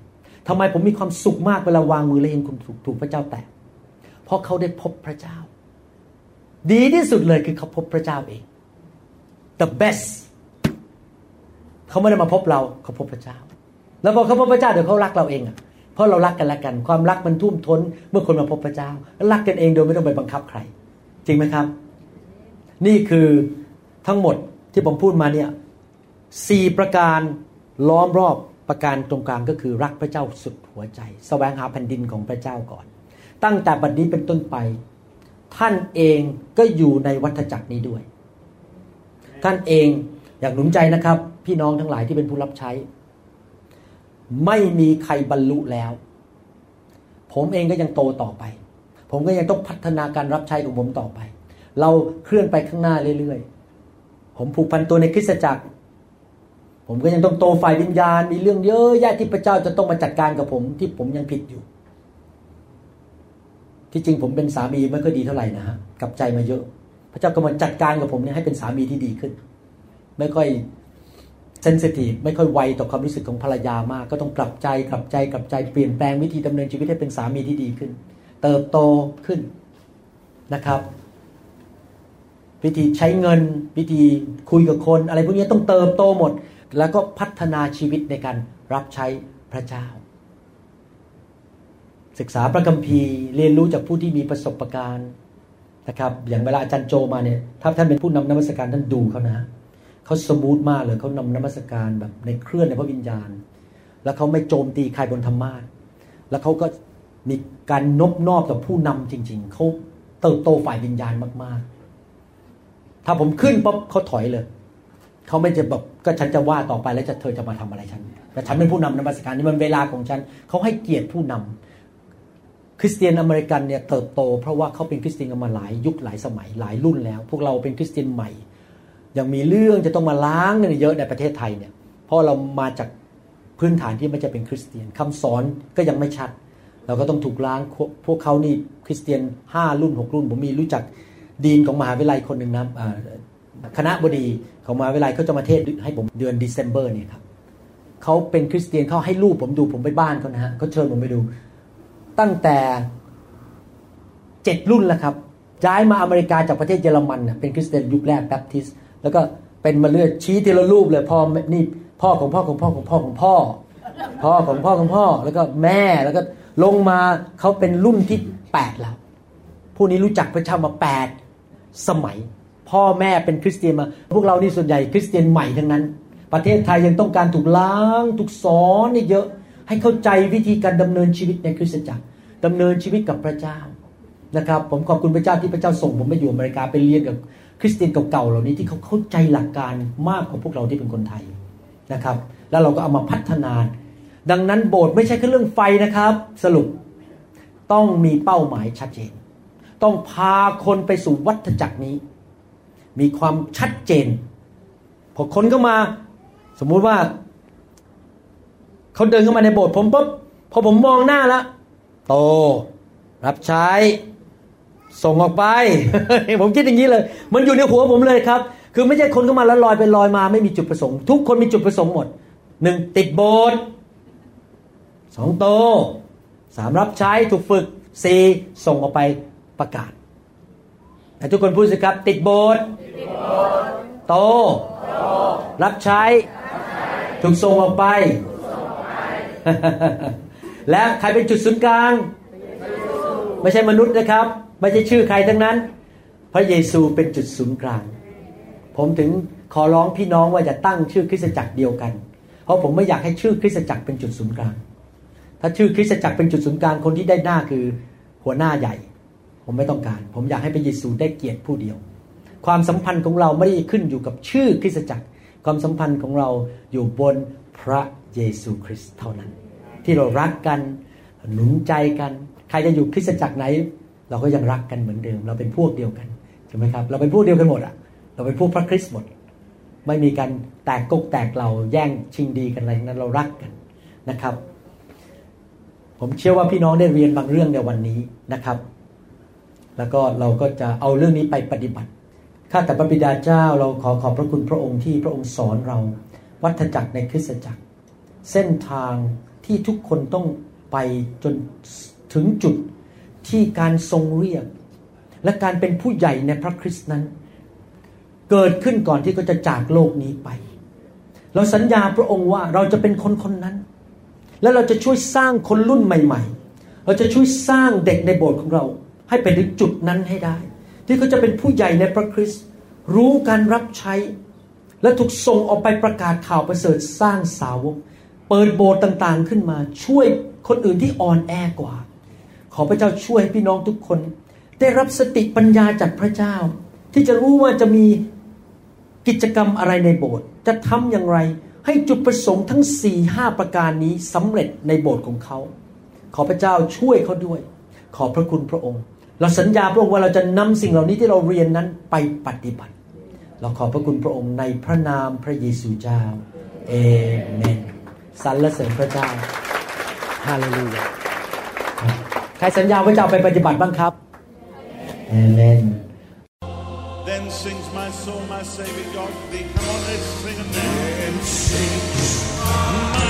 ทำไมผมมีความสุขมากเวลาวางมือแล้วเห็นคนถูกถูกพระเจ้าแตะเพราะเขาได้พบพระเจ้า ดีที่สุดเลยคือเขาพบพระเจ้าเอง the best เขาไม่ได้มาพบเราเขาพบพระเจ้า แล้วพอเขาพบพระเจ้าเดี๋ยวเขารักเราเองอะเพราะเรารักกันและกัน ความรักมันทุ่มท้น เมื่อคนมาพบพระเจ้ารักกันเองโดยไม่ต้องไปบังคับใคร จริงไหมครับ นี่คือทั้งหมดที่ผมพูดมาเนี่ยสี่ประการล้อมรอบ ประการตรงกลางก็คือรักพระเจ้าสุดหัวใจสแสวงหาแผ่นดินของพระเจ้าก่อน ตั้งแต่บัดนี้เป็นต้นไป ท่านเองก็อยู่ในวัฏจักรนี้ด้วย ท่านเองอยากหนุนใจนะครับ พี่น้องทั้งหลายที่เป็นผู้รับใช้ ไม่มีใครบรรลุแล้ว ผมเองก็ยังโตต่อไป ผมก็ยังต้องพัฒนาการรับใช้ของผมต่อไป เราเคลื่อนไปข้างหน้าเรื่อยๆผมผูกพันตัวในคริสตจักร ผมก็ยังต้องโตฝ่ายวิญญาณ มีเรื่องเยอะแยะที่พระเจ้าจะต้องมาจัดการกับผมที่ผมยังผิดอยู่ ที่จริงผมเป็นสามีไม่ค่อยดีเท่าไหร่นะฮะกลับใจมาเยอะ พระเจ้าก็มาจัดการกับผมเนี่ยให้เป็นสามีที่ดีขึ้น ไม่ค่อยเซนซิทีฟไม่ค่อยไวต่อความรู้สึกของภรรยามาก ก็ต้องปรับใจกลับใจกลับใจเปลี่ยนแปลงวิธีดำเนินชีวิตให้เป็นสามีที่ดีขึ้น เติบโตขึ้นนะครับ วิธีใช้เงิน วิธีคุยกับคน อะไรพวกนี้ต้องเติบโตหมด แล้วก็พัฒนาชีวิตในการรับใช้พระเจ้า ศึกษาพระคัมภีร์เรียนรู้จากผู้ที่มีประสบการณ์นะครับอย่างเวลาอาจารย์โจมาเนี่ยถ้าท่านเป็นผู้นำนมัสการท่านดูเขานะเขาสมูทมากเลยเขานำนมัสการแบบในเคลื่อนในพระวิญญาณ แล้วเขาไม่โจมตีใครบนธรรมาทแล้วเขาก็มีการนบนอบต่อผู้นำจริง ๆเขาเติบโตฝ่ายวิญญาณมากๆ ถ้าผมขึ้นปั๊บเขาถอยเลย เขาไม่จะแบบก็ฉันจะว่าต่อไปแล้วจะเธอจะมาทำอะไรฉันแต่ฉันเป็นผู้นำนมัสการนี่มันเวลาของฉันเขาให้เกียรติผู้นำคริสเตียนอเมริกันเนี่ยเติบโต เพราะว่าเขาเป็นคริสเตียนกันมาหลายยุคหลายสมัยหลายรุ่นแล้ว พวกเราเป็นคริสเตียนใหม่ ยังมีเรื่องจะต้องมาล้างกันเยอะในประเทศไทยเนี่ยเพราะเรามาจากพื้นฐานที่ไม่จะเป็นคริสเตียนคำสอนก็ยังไม่ชัด เราก็ต้องถูกล้างพวกเขานี่คริสเตียน 5 รุ่น 6 รุ่น ผมมีรู้จักดีนของมหาวิทยาลัยคนหนึ่งนะ คณะบดีของมหาวิทยาลัยเขาจะมาเทศให้ผมเดือนเดซ ember เนี่ยครับเขาเป็นคริสเตียนเขาให้รูปผมดูผมไปบ้านเขานะฮะเขาเชิญผมไปดู ตั้งแต่เจ็ดรุ่นแล้วครับย้ายมาอเมริกาจากประเทศเยอรมันเป็นคริสเตียนยุคแรกแบปทิสแล้วก็เป็นมาเลือดชี้ทีละรูปเลยพ่อนี่พ่อของพ่อของพ่อของพ่อของพ่อ พ่อของพ่อของพ่อแล้วก็แม่แล้วก็ลงมาเขาเป็นรุ่นที่แปดแล้วผู้นี้รู้จักพระเจ้ามาแปดสมัย พ่อแม่เป็นคริสเตียนมา พวกเรานี่ส่วนใหญ่คริสเตียนใหม่ทั้งนั้น ประเทศไทยยังต้องการถูกล้างถูกสอนนี่เยอะ ให้เข้าใจวิธีการดำเนินชีวิตในคริสตจักรดำเนินชีวิตกับพระเจ้านะครับผมขอบคุณพระเจ้าที่พระเจ้าส่งผมไปอยู่อเมริกาไปเรียนกับคริสเตียนเก่าๆเหล่านี้ที่เขาเข้าใจหลักการมากกว่าพวกเราที่เป็นคนไทยนะครับ แล้วเราก็เอามาพัฒนา ดังนั้นโบสถ์ไม่ใช่แค่เรื่องไฟนะครับ สรุปต้องมีเป้าหมายชัดเจน ต้องพาคนไปสู่วัฏจักรนี้ มีความชัดเจน พอคนเข้ามา สมมุติว่าเขาเดินเข้ามาในโบสถ์ผมปุ๊บพอผมมองหน้าแล้วโต รับใช้ ส่งออกไป ผมคิดอย่างนี้เลย มันอยู่ในหัวผมเลยครับ คือไม่ใช่คนเข้ามาแล้วลอยไปลอยมา ไม่มีจุดประสงค์ ทุกคนมีจุดประสงค์หมดหนึ่งติดโบสถ์สองโตสามรับใช้ถูกฝึกสี่ส่งออกไปประกาศ ทุกคนพูดสิครับ ติดโบสถ์โต รับใช้ ถูกส่งออกไป และใครเป็นจุดศูนย์กลาง ไม่ใช่มนุษย์นะครับ ไม่ใช่ชื่อใครทั้งนั้น พระเยซูเป็นจุดศูนย์กลาง ผมถึงขอร้องพี่น้องว่าจะตั้งชื่อคริสตจักรเดียวกัน เพราะผมไม่อยากให้ชื่อคริสตจักรเป็นจุดศูนย์กลาง ถ้าชื่อคริสตจักรเป็นจุดศูนย์กลางคนที่ได้หน้าคือหัวหน้าใหญ่ ผมไม่ต้องการ ผมอยากให้พระเยซูได้เกียรติผู้เดียว ความสัมพันธ์ของเราไม่ได้ขึ้นอยู่กับชื่อคริสตจักร ความสัมพันธ์ของเราอยู่บนพระเยซูคริสต์เท่านั้น ที่เรารักกันหนุนใจกัน ใครจะอยู่คริสตจักรไหน เราก็ยังรักกันเหมือนเดิม เราเป็นพวกเดียวกันใช่ไหมครับ เราเป็นพวกเดียวกันหมดอะเราเป็นพวกพระคริสต์หมด ไม่มีการแตกกกแตกเราแย่งชิงดีกันอะไรนั้นเรารักกันนะครับ ผมเชื่อว่าพี่น้องได้เรียนบางเรื่องในวันนี้นะครับ แล้วก็เราก็จะเอาเรื่องนี้ไปปฏิบัติ ข้าแต่พระบิดาเจ้าเราขอขอบพระคุณพระองค์ที่พระองค์สอนเรา วัฏจักรในคริสตจักร เส้นทางที่ทุกคนต้องไปจนถึงจุดที่การทรงเรียก และการเป็นผู้ใหญ่ในพระคริสต์นั้น เกิดขึ้นก่อนที่เขาจะจากโลกนี้ไป เราสัญญาพระองค์ว่าเราจะเป็นคนคนนั้น และเราจะช่วยสร้างคนรุ่นใหม่ ๆ เราจะช่วยสร้างเด็กในโบสถ์ของเรา ให้ไปถึงจุดนั้นให้ได้ ที่เขาจะเป็นผู้ใหญ่ในพระคริสต์รู้การรับใช้ และถูกส่งออกไปประกาศข่าวประเสริฐสร้างสาวก เปิดโบสถ์ต่างๆขึ้นมา ช่วยคนอื่นที่อ่อนแอกว่า ขอพระเจ้าช่วยให้พี่น้องทุกคน ได้รับสติปัญญาจากพระเจ้า ที่จะรู้ว่าจะมีกิจกรรมอะไรในโบสถ์จะทำอย่างไร ให้จุดประสงค์ทั้ง4ี่ห้าประการนี้สำเร็จในโบสถ์ของเขา ขอพระเจ้าช่วยเขาด้วย ขอพระคุณพระองค์ เราสัญญาพระองค์ว่าเราจะนำสิ่งเหล่านี้ที่เราเรียนนั้นไปปฏิบัติ เราขอพระคุณพระองค์ในพระนามพระเยซูเจ้าเอเมนสรรเสริญพระเจ้าฮาเลลูยาใครสัญญาว่าจะเอาไปปฏิบัติบ้างครับเอเมน Then sings my soul, my Savior God thee. Come on, let's sing a Then sings my